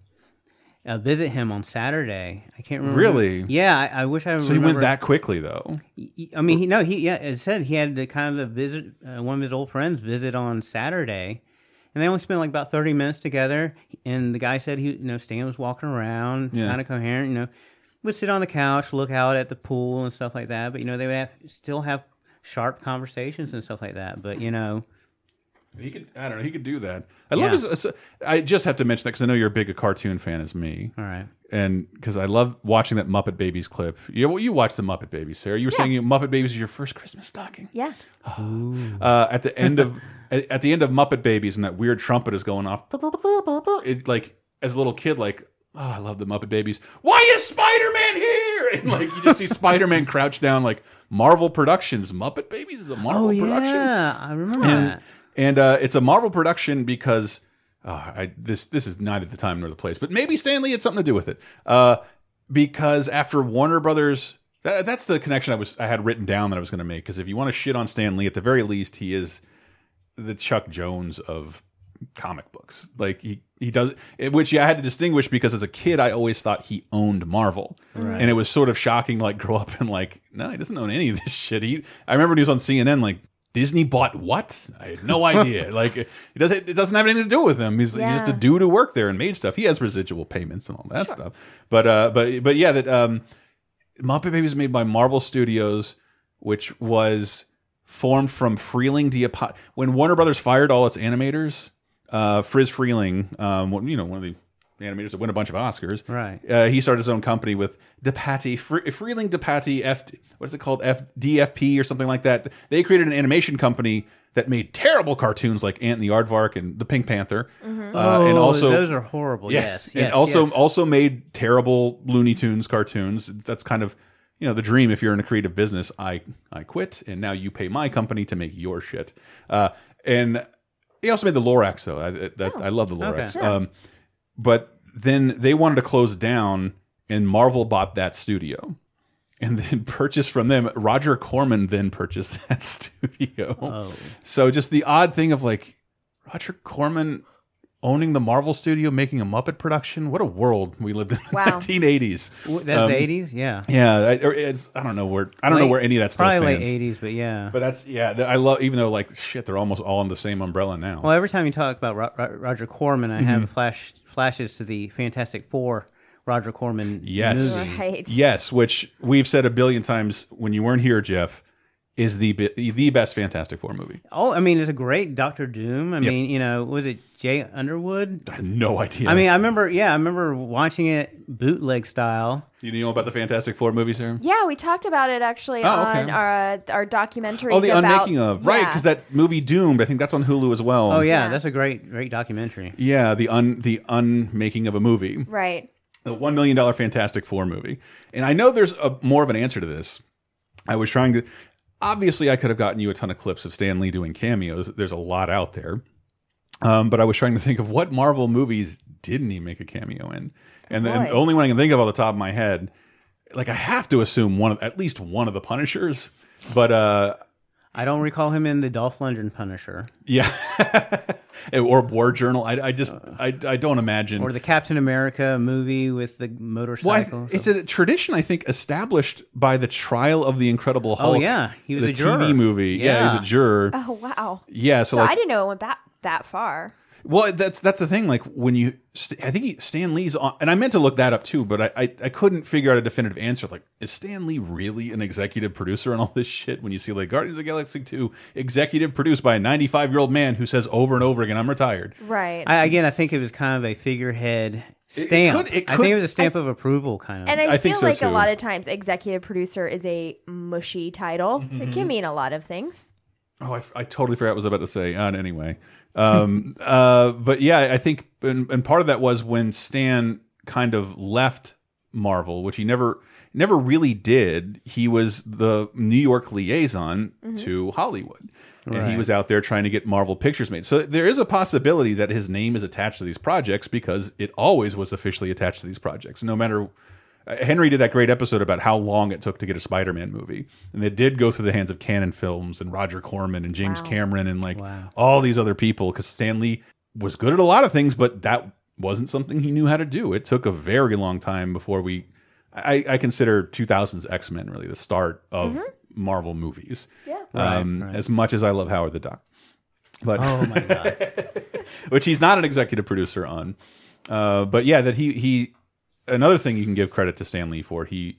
Uh, visit him on Saturday. I can't remember. Really? Yeah, I, I wish I. so he went that quickly though I mean, he no, he yeah. It said he had to kind of a visit uh, one of his old friends visit on Saturday, and they only spent like about thirty minutes together. And the guy said he, you know, Stan was walking around, Yeah. kind of coherent. You know, would sit on the couch, look out at the pool and stuff like that. But you know, they would have, still have sharp conversations and stuff like that. But you know, he could i don't know he could do that i love Yeah. his i just have to mention that because i know you're a big a cartoon fan as me all right. and because I love watching that Muppet Babies clip. You well, you watched the Muppet Babies, Sarah. You were saying you, Muppet Babies is your first Christmas stocking. Yeah. Uh, at the end of at at the end of Muppet Babies, and that weird trumpet is going off. It like as a little kid, like oh, I love the Muppet Babies. Why is Spider Man here? And like you just see Spider Man crouch down, like Marvel Productions. Muppet Babies is a Marvel oh production yeah, I remember and that. And uh, it's a Marvel production because uh, I, this this is neither the time nor the place, but maybe Stanley had something to do with it. Uh, because after Warner Brothers, that, that's the connection I was I had written down that I was going to make. Because if you want to shit on Stanley, at the very least, he is the Chuck Jones of comic books. Like he he does, which yeah, I had to distinguish because as a kid I always thought he owned Marvel, Right. and it was sort of shocking. Like grow up and like no, he doesn't own any of this shit. He I remember when he was on CNN like. Disney bought what? I had no idea. like it doesn't it doesn't have anything to do with him. He's, he's just a dude who worked there and made stuff. He has residual payments and all that stuff. But uh but but yeah, that um Muppet Babies made by Marvel Studios, which was formed from Freleng DePatie. When Warner Brothers fired all its animators, uh, Friz Freleng, um, you know, one of the animators that win a bunch of Oscars, Right. Uh, he started his own company with DePatie, Fre Freleng DePatie, F, what is it called, F, DFP or something like that. They created an animation company that made terrible cartoons like Ant and the Aardvark and the Pink Panther, uh, and Oh, also those are horrible. Yes, and yes, also yes. also made terrible Looney Tunes cartoons. That's kind of you know the dream if you're in a creative business. I I quit, and now you pay my company to make your shit. Uh, and he also made the Lorax though. I, that, I love the Lorax. Okay. Um, but then they wanted to close down, and Marvel bought that studio. And then purchased from them. Roger Corman then purchased that studio. Oh. So just the odd thing of like Roger Corman owning the Marvel studio, making a Muppet production. What a world we lived in the Wow. 1980s. That's Um, the 80s? Yeah. Yeah, I, it's I don't know where I don't know where any of that still Probably stands. late 80s, but yeah. But that's yeah. I love even though like shit, they're almost all in the same umbrella now. Well, every time you talk about Ro Ro Roger Corman, I Mm-hmm. have flash flashes to the Fantastic Four Roger Corman Yes. movie. Right. Yes, which we've said a billion times when you weren't here, Jeff, is the the best Fantastic Four movie. Oh, I mean, it's a great Doctor Doom. I Yep. mean, you know, was it Jay Underwood? I have no idea. I mean, I remember, yeah, I remember watching it bootleg style. you know about the Fantastic Four movies, Sarah? Yeah, we talked about it actually Oh, okay. on our uh, our documentary. Oh, the about, unmaking of right Yeah. because that movie Doomed. I think that's on Hulu as well. Oh yeah, that's a great, great documentary. yeah. The un the unmaking of a movie. right. the one million dollar Fantastic Four movie. And I know there's a more of an answer to this. I was trying to. Obviously, I could have gotten you a ton of clips of Stan Lee doing cameos. There's a lot out there. Um, but I was trying to think of what Marvel movies didn't he make a cameo in, and the, and the only one I can think of off the top of my head, like I have to assume one of at least one of the Punishers. But uh, I don't recall him in the Dolph Lundgren Punisher yeah, or War Journal. I, I just uh. I, I don't imagine or the Captain America movie with the Well, I motorcycle. it's a tradition I think established by the trial of the Incredible oh, Hulk. Oh, yeah. He was the a juror. TV movie. Yeah. he was a juror. Oh wow. Yeah, so, So, like- I didn't know it went back that far. Well, that's that's the thing. Like when you, I think he, Stan Lee's on, and I meant to look that up too, but I, I I couldn't figure out a definitive answer. Like, is Stan Lee really an executive producer on all this shit? When you see like Guardians of the Galaxy two, executive produced by a ninety five year old man who says over and over again, "I'm retired." Right. I, again, I think it was kind of a figurehead It- it stamp. could- it I think it was a stamp of approval, kind of. and I, I think feel so, like a lot of times executive producer is a mushy title. It Mm-hmm. can mean a lot of things. Oh, I totally forgot what I was about to say. Uh, anyway, um, uh, but yeah, I think, and, and part of that was when Stan kind of left Marvel, which he never never really did. He was the New York liaison to Hollywood, and he was out there trying to get Marvel pictures made. So there is a possibility that his name is attached to these projects because it always was officially attached to these projects, no matter Henry did that great episode about how long it took to get a Spider-Man movie, and it did go through the hands of Cannon Films and Roger Corman and James Wow. Cameron and like all these other people because Stanley was good at a lot of things, but that wasn't something he knew how to do. It took a very long time before we. I, I consider 2000s X Men really the start of Marvel movies. Yeah. Um, Right, right. As much as I love Howard the Duck, but oh my god! which he's not an executive producer on. Uh, but yeah, that he he another thing you can give credit to Stan Lee for he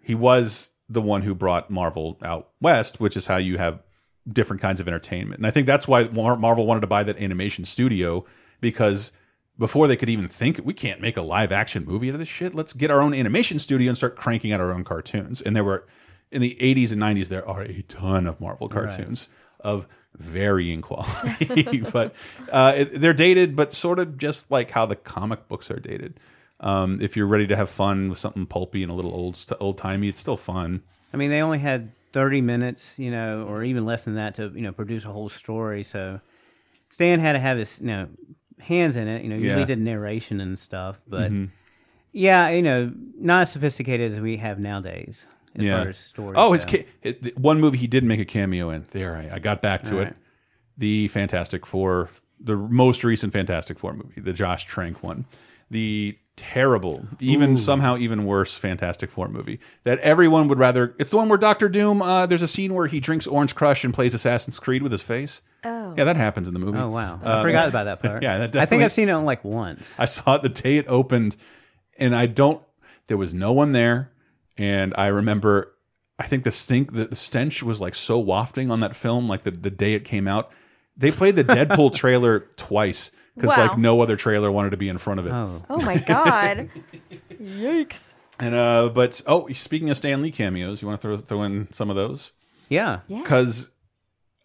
he was the one who brought Marvel out west, which is how you have different kinds of entertainment. And I think that's why Marvel wanted to buy that animation studio because before they could even think we can't make a live action movie out of this shit, let's get our own animation studio and start cranking out our own cartoons. And there were in the 80s and 90s there are a ton of Marvel cartoons of varying quality, but uh, it, they're dated, but sort of just like how the comic books are dated. Um, if you're ready to have fun with something pulpy and a little old old timey, it's still fun. I mean, they only had thirty minutes, you know, or even less than that to you know produce a whole story. So Stan had to have his you know hands in it. You know, he Yeah. really did narration and stuff, but Mhm. yeah, you know, not as sophisticated as we have nowadays as yeah. far as stories. oh, his it, one movie he did make a cameo in. There, I, I got back to All it. right. The Fantastic Four, the most recent Fantastic Four movie, the Josh Trank one, the terrible, even Ooh. somehow even worse Fantastic Four movie that everyone would rather. It's the one where Doctor Doom. Uh, there's a scene where he drinks Orange Crush and plays Assassin's Creed with his face. Oh. Yeah, that happens in the movie. Oh wow, I Uh, forgot about that part. Yeah, that I think I've seen it on like once. I saw it the day it opened, and I don't. There was no one there, and I remember. I think the stink, the, the stench was like so wafting on that film. Like the the day it came out, they played the Deadpool trailer twice because Wow. like no other trailer wanted to be in front of it. Oh, Oh my god. Yikes. And uh, but oh, speaking of Stan Lee cameos, you want to throw throw in some of those? yeah. Yeah. because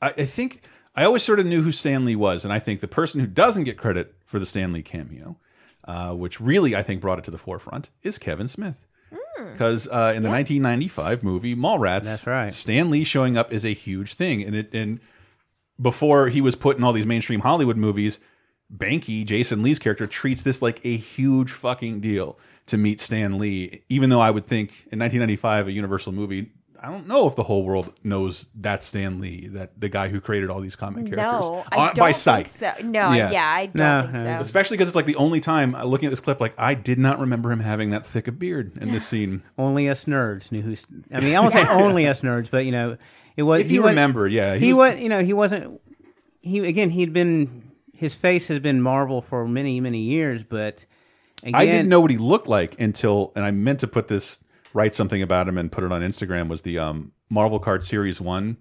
I, I think I always sort of knew who Stan Lee was, and I think the person who doesn't get credit for the Stan Lee cameo, uh, which really I think brought it to the forefront, is Kevin Smith. Because uh, in the 1995 movie Mallrats, That's right. Stan Lee showing up is a huge thing, and it and before he was put in all these mainstream Hollywood movies, Banky, Jason Lee's character, treats this like a huge fucking deal to meet Stan Lee. Even though I would think in 1995, a Universal movie, I don't know if the whole world knows that Stan Lee, that the guy who created all these comic characters No, I on- don't by think sight. so. No, Yeah. yeah, I don't No, think so. Especially because it's like the only time uh, looking at this clip, like I did not remember him having that thick a beard in this scene. Only us nerds knew who. I mean, I won't say only us nerds, but you know, it was. If he you was- yeah, he, was, You know, he wasn't. He again. He'd been. His face has been Marvel for many, many years, but I didn't know what he looked like until, and I meant to put this, write something about him and put it on Instagram. Was the um, Marvel card Series One?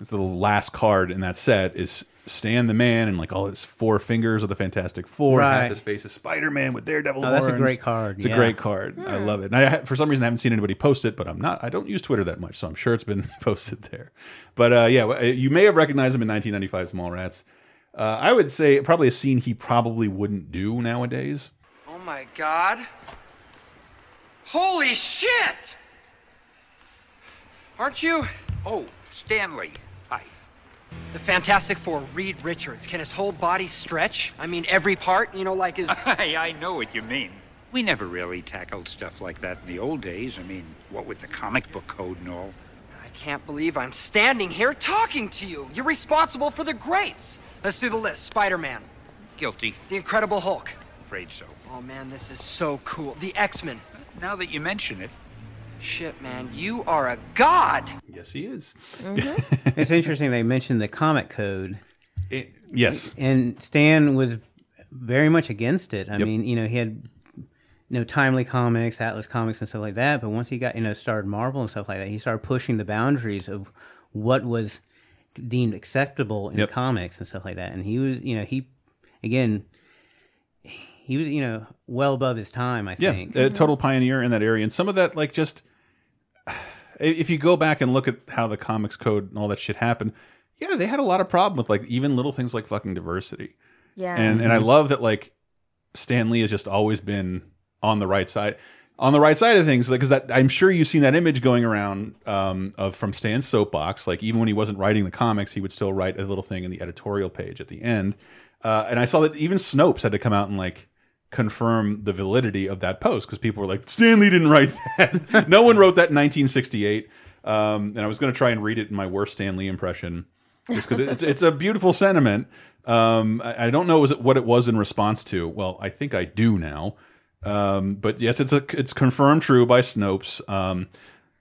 It's the last card in that set is Stan the Man and like all his four fingers of the Fantastic Four. Right. Half his face is Spider Man with Daredevil Oh, that's a great card, It's a great card. I love it. And I, for some reason, I haven't seen anybody post it, but I'm not. I don't use Twitter that much, so I'm sure it's been posted there. But uh, yeah, you may have recognized him in 1995 Mallrats. Uh, I would say probably a scene he probably wouldn't do nowadays. Oh my god. Holy shit! Aren't you? Oh, Stanley. Hi. The Fantastic Four, Reed Richards. Can his whole body stretch? I mean, every part, you know, like his. I, I know what you mean. We never really tackled stuff like that in the old days. I mean, what with the comic book code and all. I can't believe I'm standing here talking to you. You're responsible for the greats. Let's do the list Spider Man, Guilty. The Incredible Hulk. Afraid so. Oh man, this is so cool. The X Men. Now that you mention it. Shit, man, you are a god. Yes, he is. Mm-hmm. it's interesting they mentioned the comic code. yes. And Stan was very much against it. I Yep. mean, you know, he had you know Timely Comics, Atlas Comics, and stuff like that. But once he got you know started Marvel and stuff like that, he started pushing the boundaries of what was deemed acceptable in Yep. comics and stuff like that. And he was, you know, he again, he was, you know, well above his time. I Yeah, think. a total pioneer in that area, and some of that, like, just if you go back and look at how the comics code and all that shit happened, yeah, they had a lot of problem with like even little things like fucking diversity. Yeah. and and I mm-hmm. love that like Stan Lee has just always been on the right side. On the right side of things, because that I'm sure you've seen that image going around um, of from Stan's soapbox. Like even when he wasn't writing the comics, he would still write a little thing in the editorial page at the end. Uh, and I saw that even Snopes had to come out and like confirm the validity of that post because people were like, Stanley didn't write that. no one wrote that in 1968. Um, and I was going to try and read it in my worst Stanley impression, just because it's it's a beautiful sentiment. Um, I, I don't know what it was in response to. Well, I think I do now. Um, but yes, it's a it's confirmed true by Snopes. Um,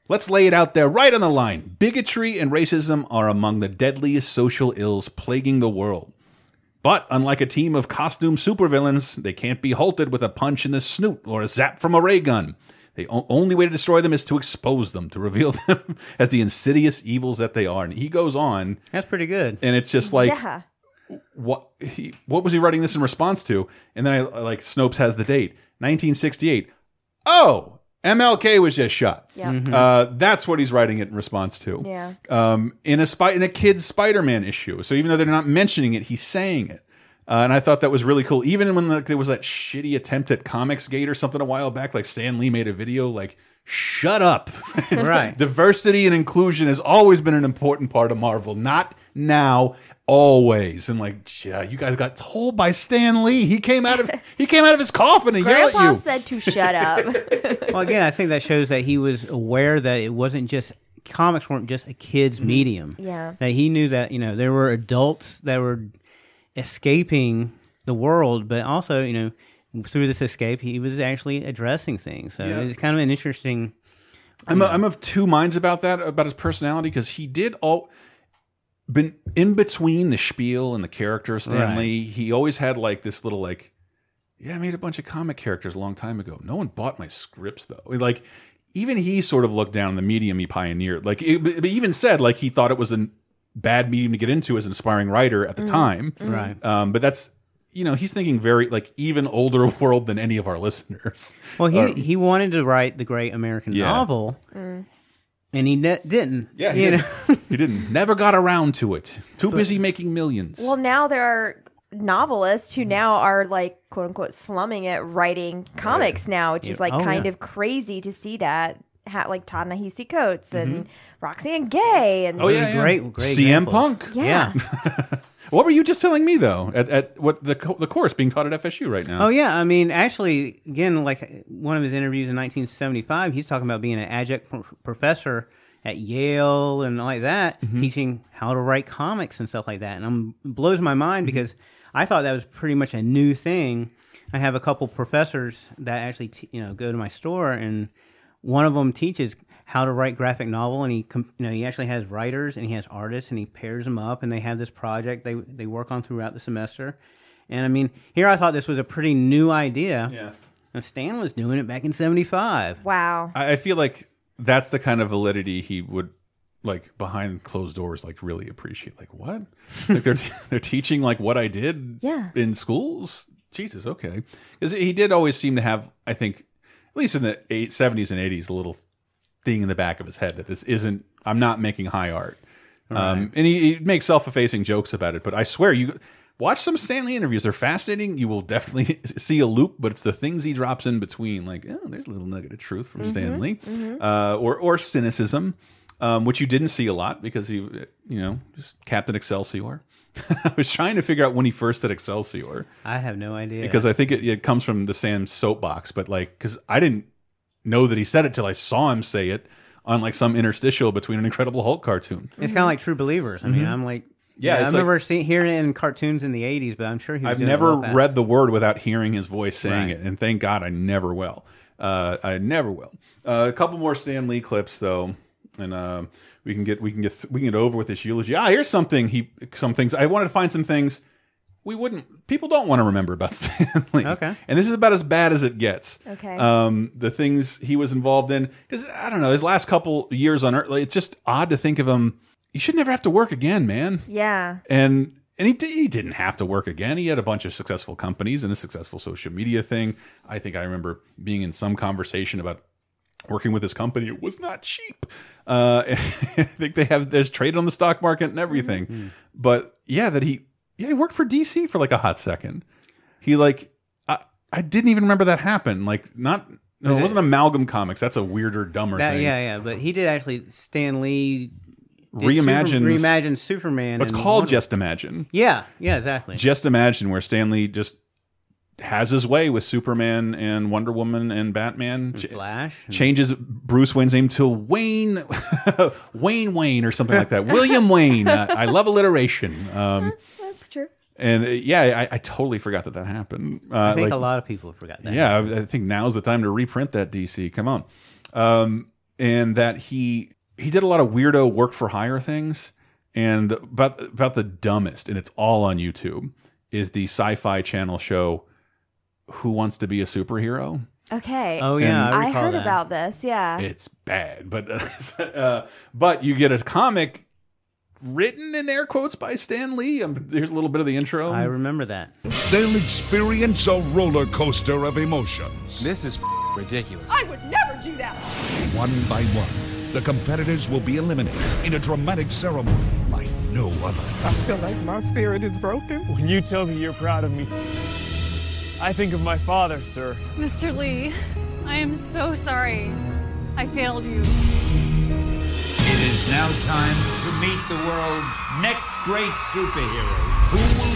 let's lay it out there right on the line. Bigotry and racism are among the deadliest social ills plaguing the world. But unlike a team of costume supervillains, they can't be halted with a punch in the snoot or a zap from a ray gun. The only way to destroy them is to expose them, to reveal them as the insidious evils that they are. And he goes on, That's pretty good. and it's just like, yeah. what he, what was he writing this in response to? And then I like Snopes has the date, 1968. Oh, MLK was just shot. Yep. Mhm. Uh, that's what he's writing it in response to. Yeah. Um, in a spy in a kid's Spider-Man issue. So even though they're not mentioning it, he's saying it. Uh, and I thought that was really cool. Even when like, there was that shitty attempt at Comics Gate or something a while back, like Stan Lee made a video like, "Shut up." Right. Diversity and inclusion has always been an important part of Marvel. Not now, always. And like, yeah, you guys got told by Stan Lee. He came out of he came out of his coffin and yelled at you. said to shut up. well, again, I think that shows that he was aware that it wasn't just comics weren't just a kid's mm-hmm. medium. Yeah. That he knew that you know there were adults that were escaping the world, but also you know through this escape he was actually addressing things. So Yeah. it's kind of an interesting. I'm, I'm of two minds about that about his personality because he did all been in between the spiel and the character of Stan Right. Lee. He always had like this little like, yeah, I made a bunch of comic characters a long time ago. No one bought my scripts though. Like even he sort of looked down on the medium he pioneered. Like it, but even said like he thought it was a bad medium to get into as an aspiring writer at the Mm. time. Mhm. Right. Um, but that's you know he's thinking very like even older world than any of our listeners. Well, he Uh, he wanted to write the great American Yeah. novel, and he ne- didn't. Yeah, he you didn't. know? he didn't. Never got around to it. Too busy making millions. Well, now there are novelists who now are like quote unquote slumming it, writing comics now, which is like Oh, kind yeah. of crazy to see that. Ha- like Ta-Nehisi Coates and Roxane Gay and Mm-hmm. Oh yeah, yeah. Great- great CM examples. Punk. Yeah. What were you just telling me though? At, at what the co- the course being taught at FSU right now? Oh yeah, I mean, actually, again, like one of his interviews in 1975, he's talking about being an adjunct pro- professor at Yale and like that, Mm-hmm. teaching how to write comics and stuff like that. And I'm it blows my mind Mm-hmm. because I thought that was pretty much a new thing. I have a couple professors that actually, t- you know, go to my store, and one of them teaches how to write graphic novel, and he, you know, he actually has writers and he has artists, and he pairs them up, and they have this project they they work on throughout the semester. And I mean, here I thought this was a pretty new idea. Yeah. Now, Stan was doing it back in '75. Wow. I, I feel like that's the kind of validity he would like behind closed doors like really appreciate. Like what? like they're they're teaching like what I did Yeah. in schools. Jesus, okay. Because he did always seem to have, I think, at least in the eight, 70s and 80s, a little thing in the back of his head that this isn't, I'm not making high art. Um, and he, he makes self effacing jokes about it. But I swear, you watch some Stanley interviews. They're fascinating. You will definitely see a loop, but it's the things he drops in between. Like, oh, there's a little nugget of truth from Stanley. mhm. Uh, or, or cynicism, um, which you didn't see a lot because he, you know, just Captain Excelsior. I was trying to figure out when he first said Excelsior I have no idea. because I think it, it comes from the Stan's soapbox, but like because I didn't know that he said it till I saw him say it on like some interstitial between an Incredible Hulk cartoon. It's kind of like True Believers. I mean, Mhm. I'm like, Yeah, I it's remember seeing hearing it in cartoons in the '80s, but I'm sure he I've never read the word without hearing his voice saying Right. it, and thank God I never will. Uh, I never will. Uh, a couple more Stan Lee clips though, and uh, we can get we can get we can get over with this eulogy. Ah, here's something he some things I wanted to find some things we wouldn't people don't want to remember about Stan Lee. Okay. and this is about as bad as it gets. Okay. um, the things he was involved in because I don't know his last couple years on Earth. Like, it's just odd to think of him. You should never have to work again, man Yeah. and and he he didn't have to work again. He had a bunch of successful companies and a successful social media thing. I think I remember being in some conversation about working with his company. It was not cheap. Uh, I think they have there's trade on the stock market and everything. But yeah, that he yeah he worked for DC for like a hot second. He like I I didn't even remember that happened. Like not. No, it wasn't Amalgam Comics. That's a weirder, dumber That, thing. yeah, yeah, but he did actually. Stan Lee Super, reimagined Superman. And called Wonder- Just Imagine. Yeah, yeah, exactly. Just imagine where Stan Lee just has his way with Superman and Wonder Woman and Batman. Ch- Flash. changes Bruce Wayne's name to Wayne, Wayne Wayne or something like that. William Wayne. Uh, I love alliteration. Um, That's true. and uh, yeah, I, I totally forgot that that happened. Uh, I think like- a lot of people forgot that. yeah, I I think now's the time to reprint that DC. Come on, um, and that he he did a lot of weirdo work for hire things, and about about the dumbest, and it's all on YouTube. Is the Sci-Fi Channel show Who Wants to Be a Superhero? Okay. Oh, yeah, And- I I heard that. about this. Yeah. It's bad, but uh, but you get a comic written in air quotes by Stan Lee. Um, here's a little bit of the intro. I remember that. They'll experience a roller coaster of emotions. This is ridiculous. I would never do that. One by one, the competitors will be eliminated in a dramatic ceremony like no other. I feel like my spirit is broken. When you tell me you're proud of me, I think of my father, sir. Mr. Lee, I am so sorry. I failed you. It is now time to meet the world's next great superhero. Who?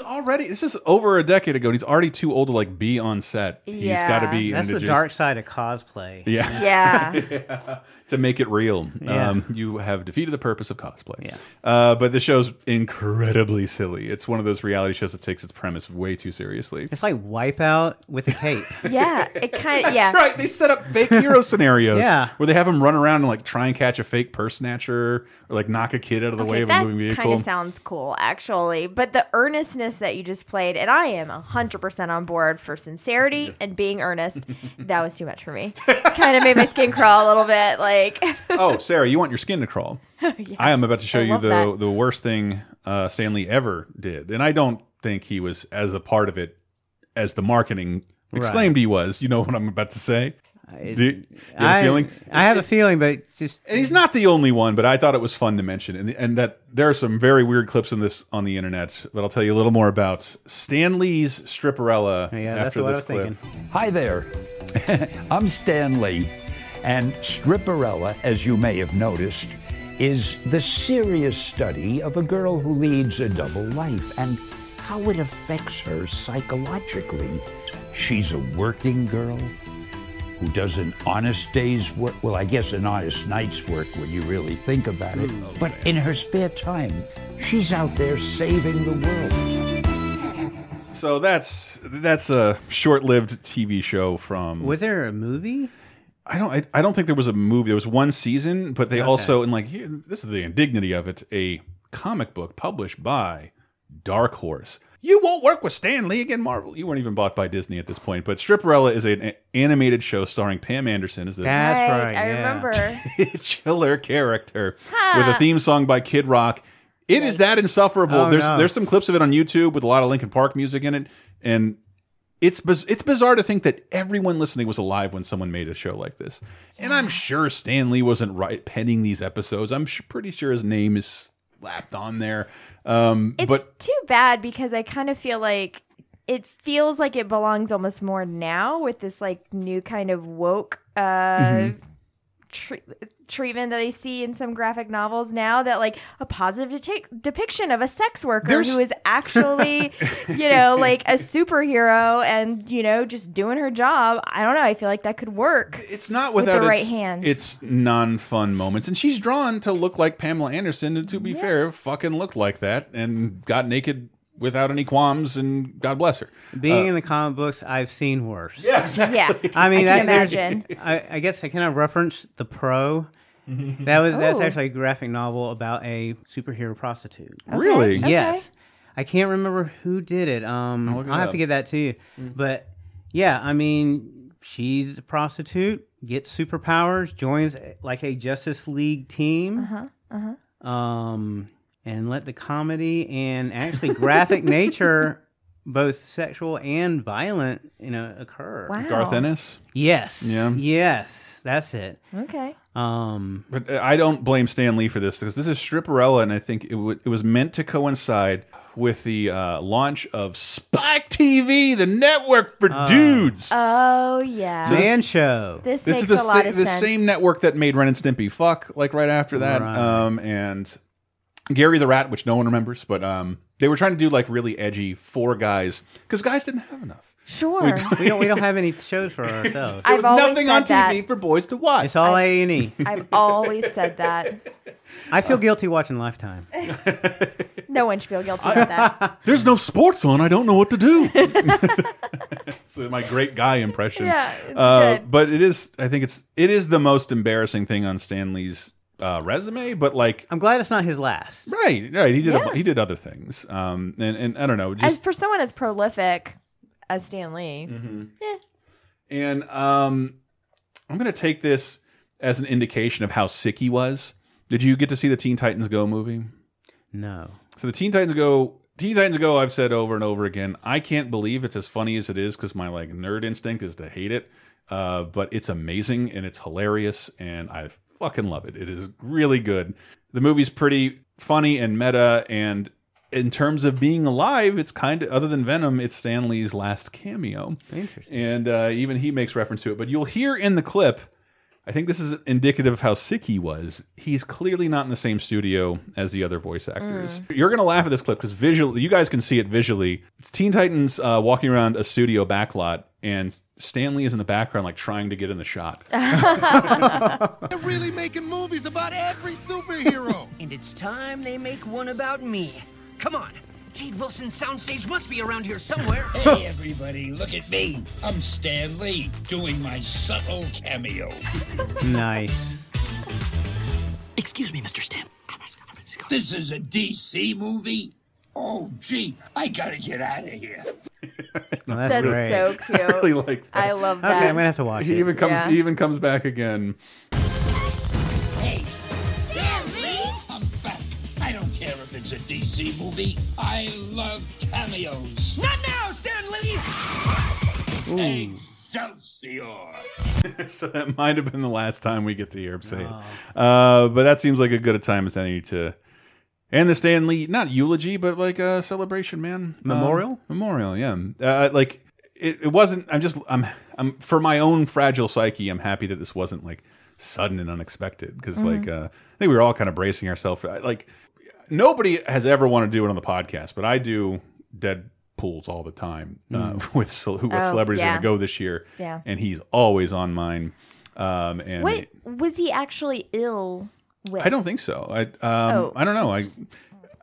He's already. This is over a decade ago. and He's already too old to like be on set. Yeah. He's got to be. That's the indigenous- dark side of cosplay. Yeah. Yeah. Yeah. To make it real, Yeah. um, you have defeated the purpose of cosplay. Yeah. Uh, but the show's incredibly silly. It's one of those reality shows that takes its premise way too seriously. It's like Wipeout with a cape. yeah. It kind of. Yeah. That's right. They set up fake hero scenarios. Yeah. Where they have him run around and like try and catch a fake purse snatcher or like knock a kid out of the way of a that moving vehicle. kind of sounds cool, actually. But the earnestness that you just played, and I am 100% on board for sincerity and being earnest, that was too much for me. kind of made my skin crawl a little bit. Like, oh, Sarah, you want your skin to crawl. I am about to show I you the that. the worst thing uh, Stanley ever did, and I don't think he was as a part of it as the marketing exclaimed he was. You know what I'm about to say? Do you, you have I, a feeling? I have a feeling, but it's just And he's not the only one, but I thought it was fun to mention, and and that there are some very weird clips in this on the internet. But I'll tell you a little more about Stan Lee's Stripperella Yeah, that's after what I this was clip. thinking. Hi there. I'm Stan Lee, and Stripperella, as you may have noticed, is the serious study of a girl who leads a double life and how it affects her psychologically. She's a working girl who does an honest day's work. Well, I guess an honest night's work when you really think about it. Hmm. But in her spare time, she's out there saving the world. So that's that's a short-lived TV show from. Was there a movie? I don't. I, I don't think there was a movie. There was one season, but they Okay. also and like here, this is the indignity of it. A comic book published by Dark Horse. You won't work with Stan Lee again, Marvel. You weren't even bought by Disney at this point. But Stripperella is an animated show starring Pam Anderson as the That's Right, right. I yeah. remember. chiller character Huh. with a theme song by Kid Rock. It is that insufferable. Oh, there's no. there's some clips of it on YouTube with a lot of Linkin Park music in it, and it's biz it's bizarre to think that everyone listening was alive when someone made a show like this. And I'm sure Stan Lee wasn't right penning these episodes. I'm sh pretty sure his name is slapped on there. Um, It's but too bad because I kind of feel like it feels like it belongs almost more now with this like new kind of woke uh Mm-hmm. tre- treatment that I see in some graphic novels now that like a positive de- depiction of a sex worker There's- who is actually you know like a superhero and you know just doing her job. I don't know. I feel like that could work. it's not with without the right its, hands. its non-fun moments. And she's drawn to look like Pamela Anderson, and to be fair, fucking looked like that and got naked without any qualms. And God bless her. Being Uh, in the comic books, I've seen worse. Yeah, exactly. Yeah, I mean, I can there's- imagine. I, I guess I kind of reference the Pro. That was that's Oh. actually a graphic novel about a superhero prostitute. Really? Okay. Yes. I can't remember who did it. Um, I'll I'll, look it have up. to get that to you. But yeah, I mean, she's a prostitute, gets superpowers, joins like a Justice League team, Uh-huh. Uh-huh. um, and let the comedy and actually graphic nature, both sexual and violent, you know, occur. Wow. Garth Ennis. Yes. Yeah. Yes, that's it. Okay. Um, But uh, I don't blame Stan Lee for this because this is Stripperella, and I think it, it was meant to coincide with the uh, launch of Spike TV, the network for dudes. Oh yeah. So this- man show. this, this makes is the, a lot sa- of the sense. same network that made Ren and Stimpy fuck like right after that, Right. um, and Gary the Rat, which no one remembers, but um, they were trying to do like really edgy four guys because guys didn't have enough. Sure. we don't we don't have any shows for ourselves. There I've was always nothing said on TV that. for boys to watch. It's all A and E. I've always said that. I feel guilty watching Lifetime. No one should feel guilty about that. There's no sports on. I don't know what to do. so my great guy impression. Yeah, it's uh, good. But it is. I think it's. It is the most embarrassing thing on Stanley's uh, resume. But like, I'm glad it's not his last. right, right. He did. Yeah. A, he did other things. Um, and and I don't know. As Just for someone as prolific as Stan Lee, Mm-hmm. eh, and um, I'm gonna take this as an indication of how sick he was. Did you get to see the Teen Titans Go movie? No. So the Teen Titans Go, Teen Titans Go. I've said over and over again. I can't believe it's as funny as it is because my like nerd instinct is to hate it. Uh, but it's amazing and it's hilarious and I fucking love it. It is really good. The movie's pretty funny and meta and. In terms of being alive, it's kind of other than Venom, it's Stan Lee's last cameo. Interesting. And uh, even he makes reference to it. But you'll hear in the clip, I think this is indicative of how sick he was. He's clearly not in the same studio as the other voice actors. You're going to laugh at this clip because visually, you guys can see it visually. It's Teen Titans uh, walking around a studio backlot, and Stanley is in the background, like trying to get in the shot. They're really making movies about every superhero. And it's time they make one about me. Come on. Jade Wilson's soundstage must be around here somewhere. Hey, everybody, look at me. I'm Stan Lee, doing my subtle cameo. Nice. Excuse me, Mr. Stan. This is a DC movie? Oh, gee, I gotta get out of here. Well, that's, that's great. so cute. I really like that. I love that. Okay. I'm gonna have to watch He it. even comes. Yeah. He even comes back again. DC movie. I love cameos. Not now, Stan Lee! Excelsior! so that might have been the last time we get to hear him say Oh. it. Uh, but that seems like a good a time as any to and the Stanley not eulogy, but like a celebration, man. Memorial? Um, memorial, yeah. Uh, like it, it wasn't. I'm just. I'm. I'm for my own fragile psyche. I'm happy that this wasn't like sudden and unexpected because like uh, I think we were all kind of bracing ourselves. for Like nobody has ever wanted to do it on the podcast, but I do dead pools all the time uh, with ce- who what Oh, celebrities are yeah. going to go this year. Yeah. and he's always on mine. Um, and Wait, was he actually ill? With? I don't think so. I um, Oh. I don't know. I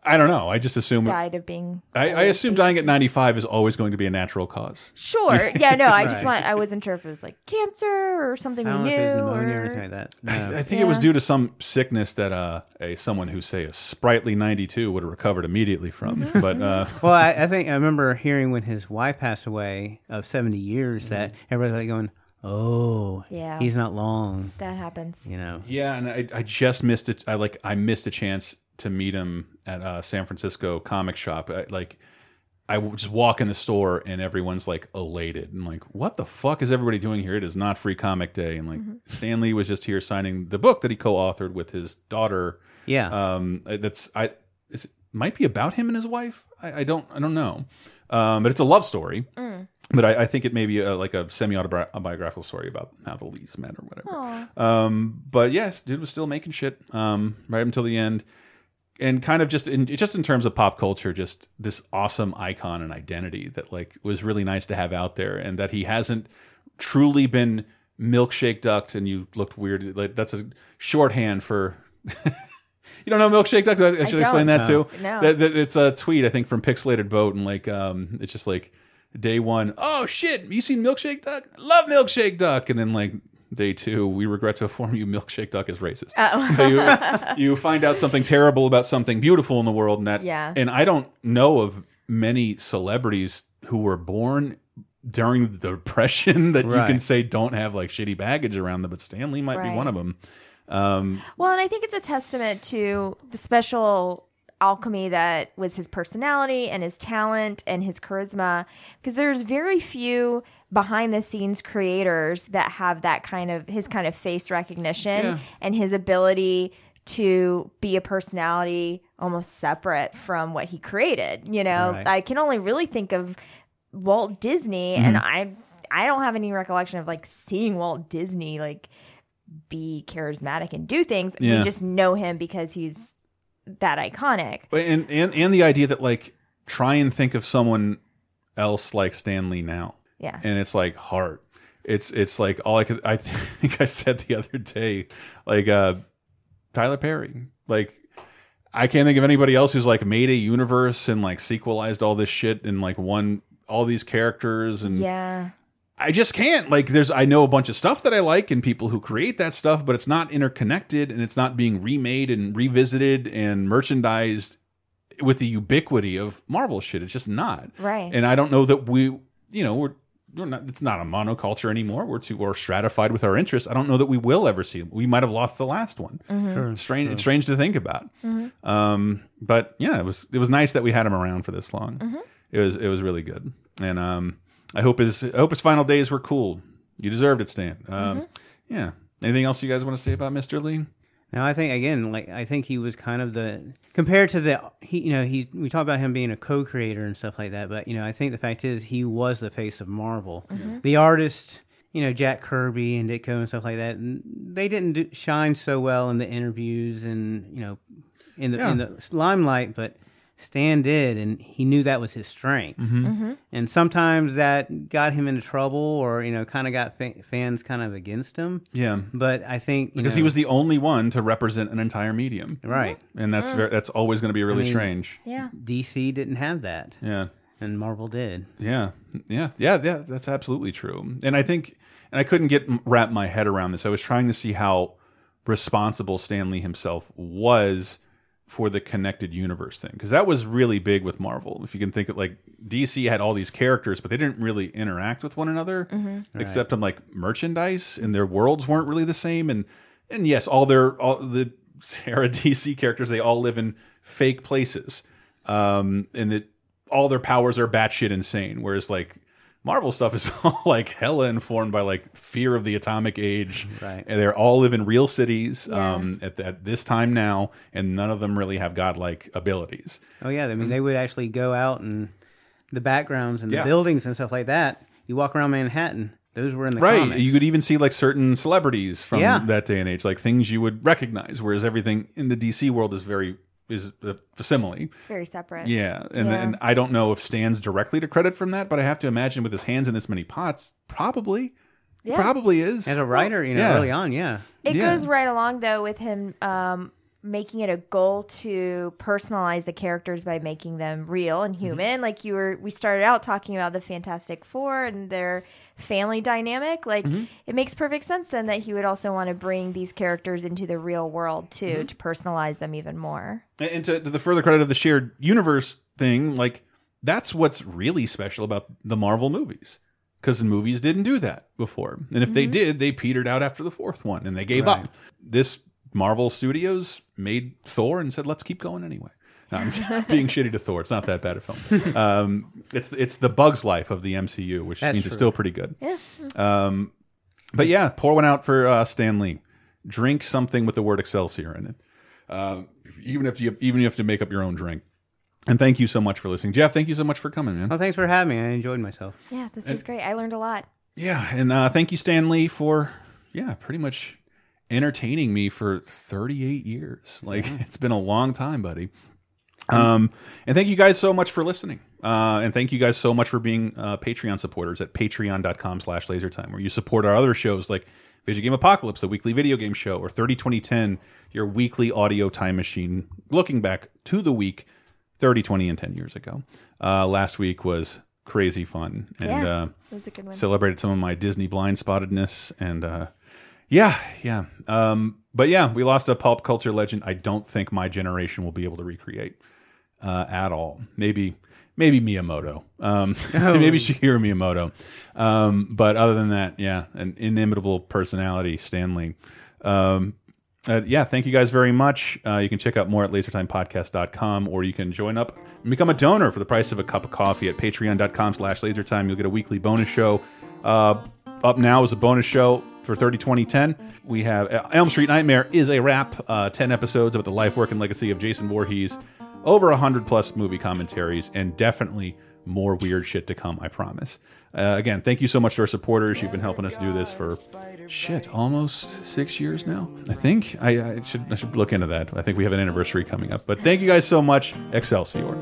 I don't know. I just assume died of being. I, I assume dying at 95 is always going to be a natural cause. Sure. Yeah. No. I just Right. want. I wasn't sure if it was like cancer or something I we don't know knew. if it was pneumonia or or- anything like that. I, I think it was due to some sickness that uh, a someone who say a sprightly 92 would have recovered immediately from. Mm-hmm. But uh, well, I, I think I remember hearing when his wife passed away of 70 years that everybody's like going, oh, Yeah. he's not long. That happens. You know, yeah, and I, I just missed it. I like I missed a chance to meet him at a San Francisco comic shop. I, like I just walk in the store and everyone's like elated and like, what the fuck is everybody doing here? It is not Free Comic Day. And like Mm-hmm. Stan Lee was just here signing the book that he co-authored with his daughter. Yeah. um, that's I it's, it might be about him and his wife. I, I don't I don't know, um, but it's a love story. Mm. But I, I think it may be a, like a semi-autobiographical story about how the Lees met or whatever. Um, but yes, dude was still making shit um, right until the end, and kind of just in just in terms of pop culture, just this awesome icon and identity that like was really nice to have out there, and that he hasn't truly been milkshake ducked, and you looked weird. Like that's a shorthand for. You don't know milkshake duck? I, I should explain don't. that too. No. That, that it's a tweet I think from Pixelated Boat, and like um, it's just like day one, oh shit, you seen milkshake duck? Love milkshake duck, and then like day two, we regret to inform you, milkshake duck is racist. Oh. so you you find out something terrible about something beautiful in the world, and that Yeah. and I don't know of many celebrities who were born during the depression that you can say don't have like shitty baggage around them, but Stan Lee might be one of them. Um, Well, and I think it's a testament to the special alchemy that was his personality and his talent and his charisma because there's very few behind the scenes creators that have that kind of his kind of face recognition Yeah. and his ability to be a personality almost separate from what he created you know Right. i can only really think of walt disney and Mhm. i i don't have any recollection of like seeing walt disney like be charismatic and do things. Yeah. We just know him because he's that iconic. And and and the idea that like try and think of someone else like Stan Lee now. Yeah. And it's like heart. It's it's like all I could I think I said the other day like uh Tyler Perry. Like I can't think of anybody else who's like made a universe and like sequelized all this shit and like one all these characters and Yeah. I just can't. Like, there's, I know a bunch of stuff that I like and people who create that stuff, but it's not interconnected and it's not being remade and revisited and merchandised with the ubiquity of Marvel shit. It's just not. Right. And I don't know that we, you know, we're, we're not, it's not a monoculture anymore. We're too, or stratified with our interests. I don't know that we will ever see. We might have lost the last one. Mhm. Sure, strange. sure. It's strange to think about. Mhm. Um, but yeah, it was, it was nice that we had him around for this long. Mhm. It was, it was really good. And, um, I hope his I hope his final days were cool. You deserved it, Stan. Um, Yeah. Anything else you guys want to say about Mr. Lee? Now I think again, like I think he was kind of the compared to the he, you know, he we talk about him being a co-creator and stuff like that, but you know, I think the fact is he was the face of Marvel. Mhm. The artist, you know, Jack Kirby and Ditko and stuff like that, they didn't do, shine so well in the interviews and you know, in the in the limelight, but Stan did, and he knew that was his strength. Mhm. Mhm. And sometimes that got him into trouble, or you know, kind of got fa- fans kind of against him. Yeah. But I think you Because he was the only one to represent an entire medium. Right. And that's Mm. very, that's always going to be really I mean, strange. Yeah. DC didn't have that. Yeah. And Marvel did. Yeah, yeah, yeah, yeah. That's absolutely true. And I think, and I couldn't get wrap my head around this. I was trying to see how responsible Stan Lee himself was for the connected universe thing because that was really big with Marvel. If you can think of like DC had all these characters, but they didn't really interact with one another Mhm. except on like merchandise, and their worlds weren't really the same. And and yes, all their all the era DC characters they all live in fake places, um, and that all their powers are batshit insane. Whereas like Marvel stuff is all like hella informed by like fear of the atomic age, Right. And they all live in real cities um, at, at this time now, and none of them really have godlike abilities. Oh yeah, I mean they would actually go out and the backgrounds and the Yeah. buildings and stuff like that. You walk around Manhattan; those were in the right. comics. You could even see like certain celebrities from Yeah. that day and age, like things you would recognize. Whereas everything in the DC world is very is a facsimile. It's very separate. Yeah, and Yeah. and I don't know if stands directly to credit from that, but I have to imagine with his hands in this many pots, probably, Yeah. probably is As a writer, you know, Yeah. early on, yeah. It Yeah. goes right along though with him um, making it a goal to personalize the characters by making them real and human. Like you were, we started out talking about the Fantastic Four and their family dynamic. Like Mhm. it makes perfect sense then that he would also want to bring these characters into the real world too Mhm. to personalize them even more. And- And to, to the further credit of the shared universe thing, like that's what's really special about the Marvel movies. Because the movies didn't do that before. And if they Mhm. did, they petered out after the fourth one and they gave Right. up. This Marvel Studios made Thor and said, let's keep going anyway. No, I'm being shitty to Thor. It's not that bad a film. Um, it's it's the Bug's Life of the MCU, which That's means it's still pretty good. Yeah. Um, but yeah, pour one out for uh, Stan Lee. Drink something with the word Excelsior in it. Um, even if you even if you have to make up your own drink. And thank you so much for listening, Jeff. Thank you so much for coming, man. Well, thanks for having me. I enjoyed myself. Yeah, this And- is great. I learned a lot. Yeah, and uh, thank you, Stan Lee, for yeah, pretty much entertaining me for 38 years. Like it's been a long time, buddy. Um, and thank you guys so much for listening. Uh, and thank you guys so much for being uh, Patreon supporters at patreon.com slash lasertime, where you support our other shows like Video Game Apocalypse, the weekly video game show, or 30 2010, your weekly audio time machine, looking back to the week 30, 20, and 10 years ago. Uh, last week was crazy fun. And Yeah, uh, a good one. celebrated some of my Disney blind spottedness. And uh, yeah, yeah. Um, but yeah, we lost a pulp culture legend I don't think my generation will be able to recreate uh, at all. Maybe. Maybe Miyamoto, um, maybe Shigeru Miyamoto, um, but other than that, yeah, an inimitable personality, Stan Lee. Um, uh, yeah, thank you guys very much. Uh, you can check out more at lasertimepodcast.com or you can join up and become a donor for the price of a cup of coffee at patreon.com slash lasertime. You'll get a weekly bonus show. Uh, up now is a bonus show for 30 2010. We have uh, Elm Street Nightmare is a wrap, uh, 10 episodes about the life, work, and legacy of Jason Voorhees, over 100 plus movie commentaries, and definitely more weird shit to come, I promise. Uh, again, thank you so much to our supporters. You've been helping us do this for shit almost six years now. I think I, I should I should look into that. I think we have an anniversary coming up. But thank you guys so much. Excelsior.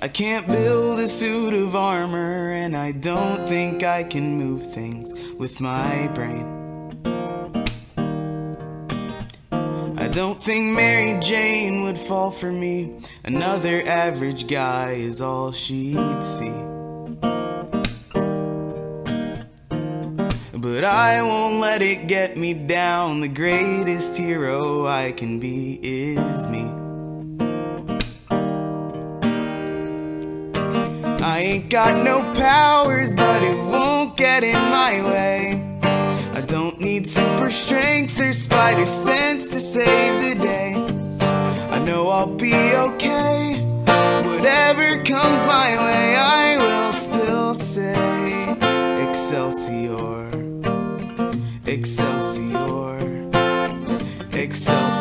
I can't build a suit of armor, and I don't think I can move things with my brain. I don't think Mary Jane would fall for me. Another average guy is all she'd see. But I won't let it get me down. The greatest hero I can be is me. I ain't got no powers, but it won't get in my way. Don't need super strength or spider sense to save the day. I know I'll be okay. Whatever comes my way, I will still say. Excelsior. Excelsior. Excelsior.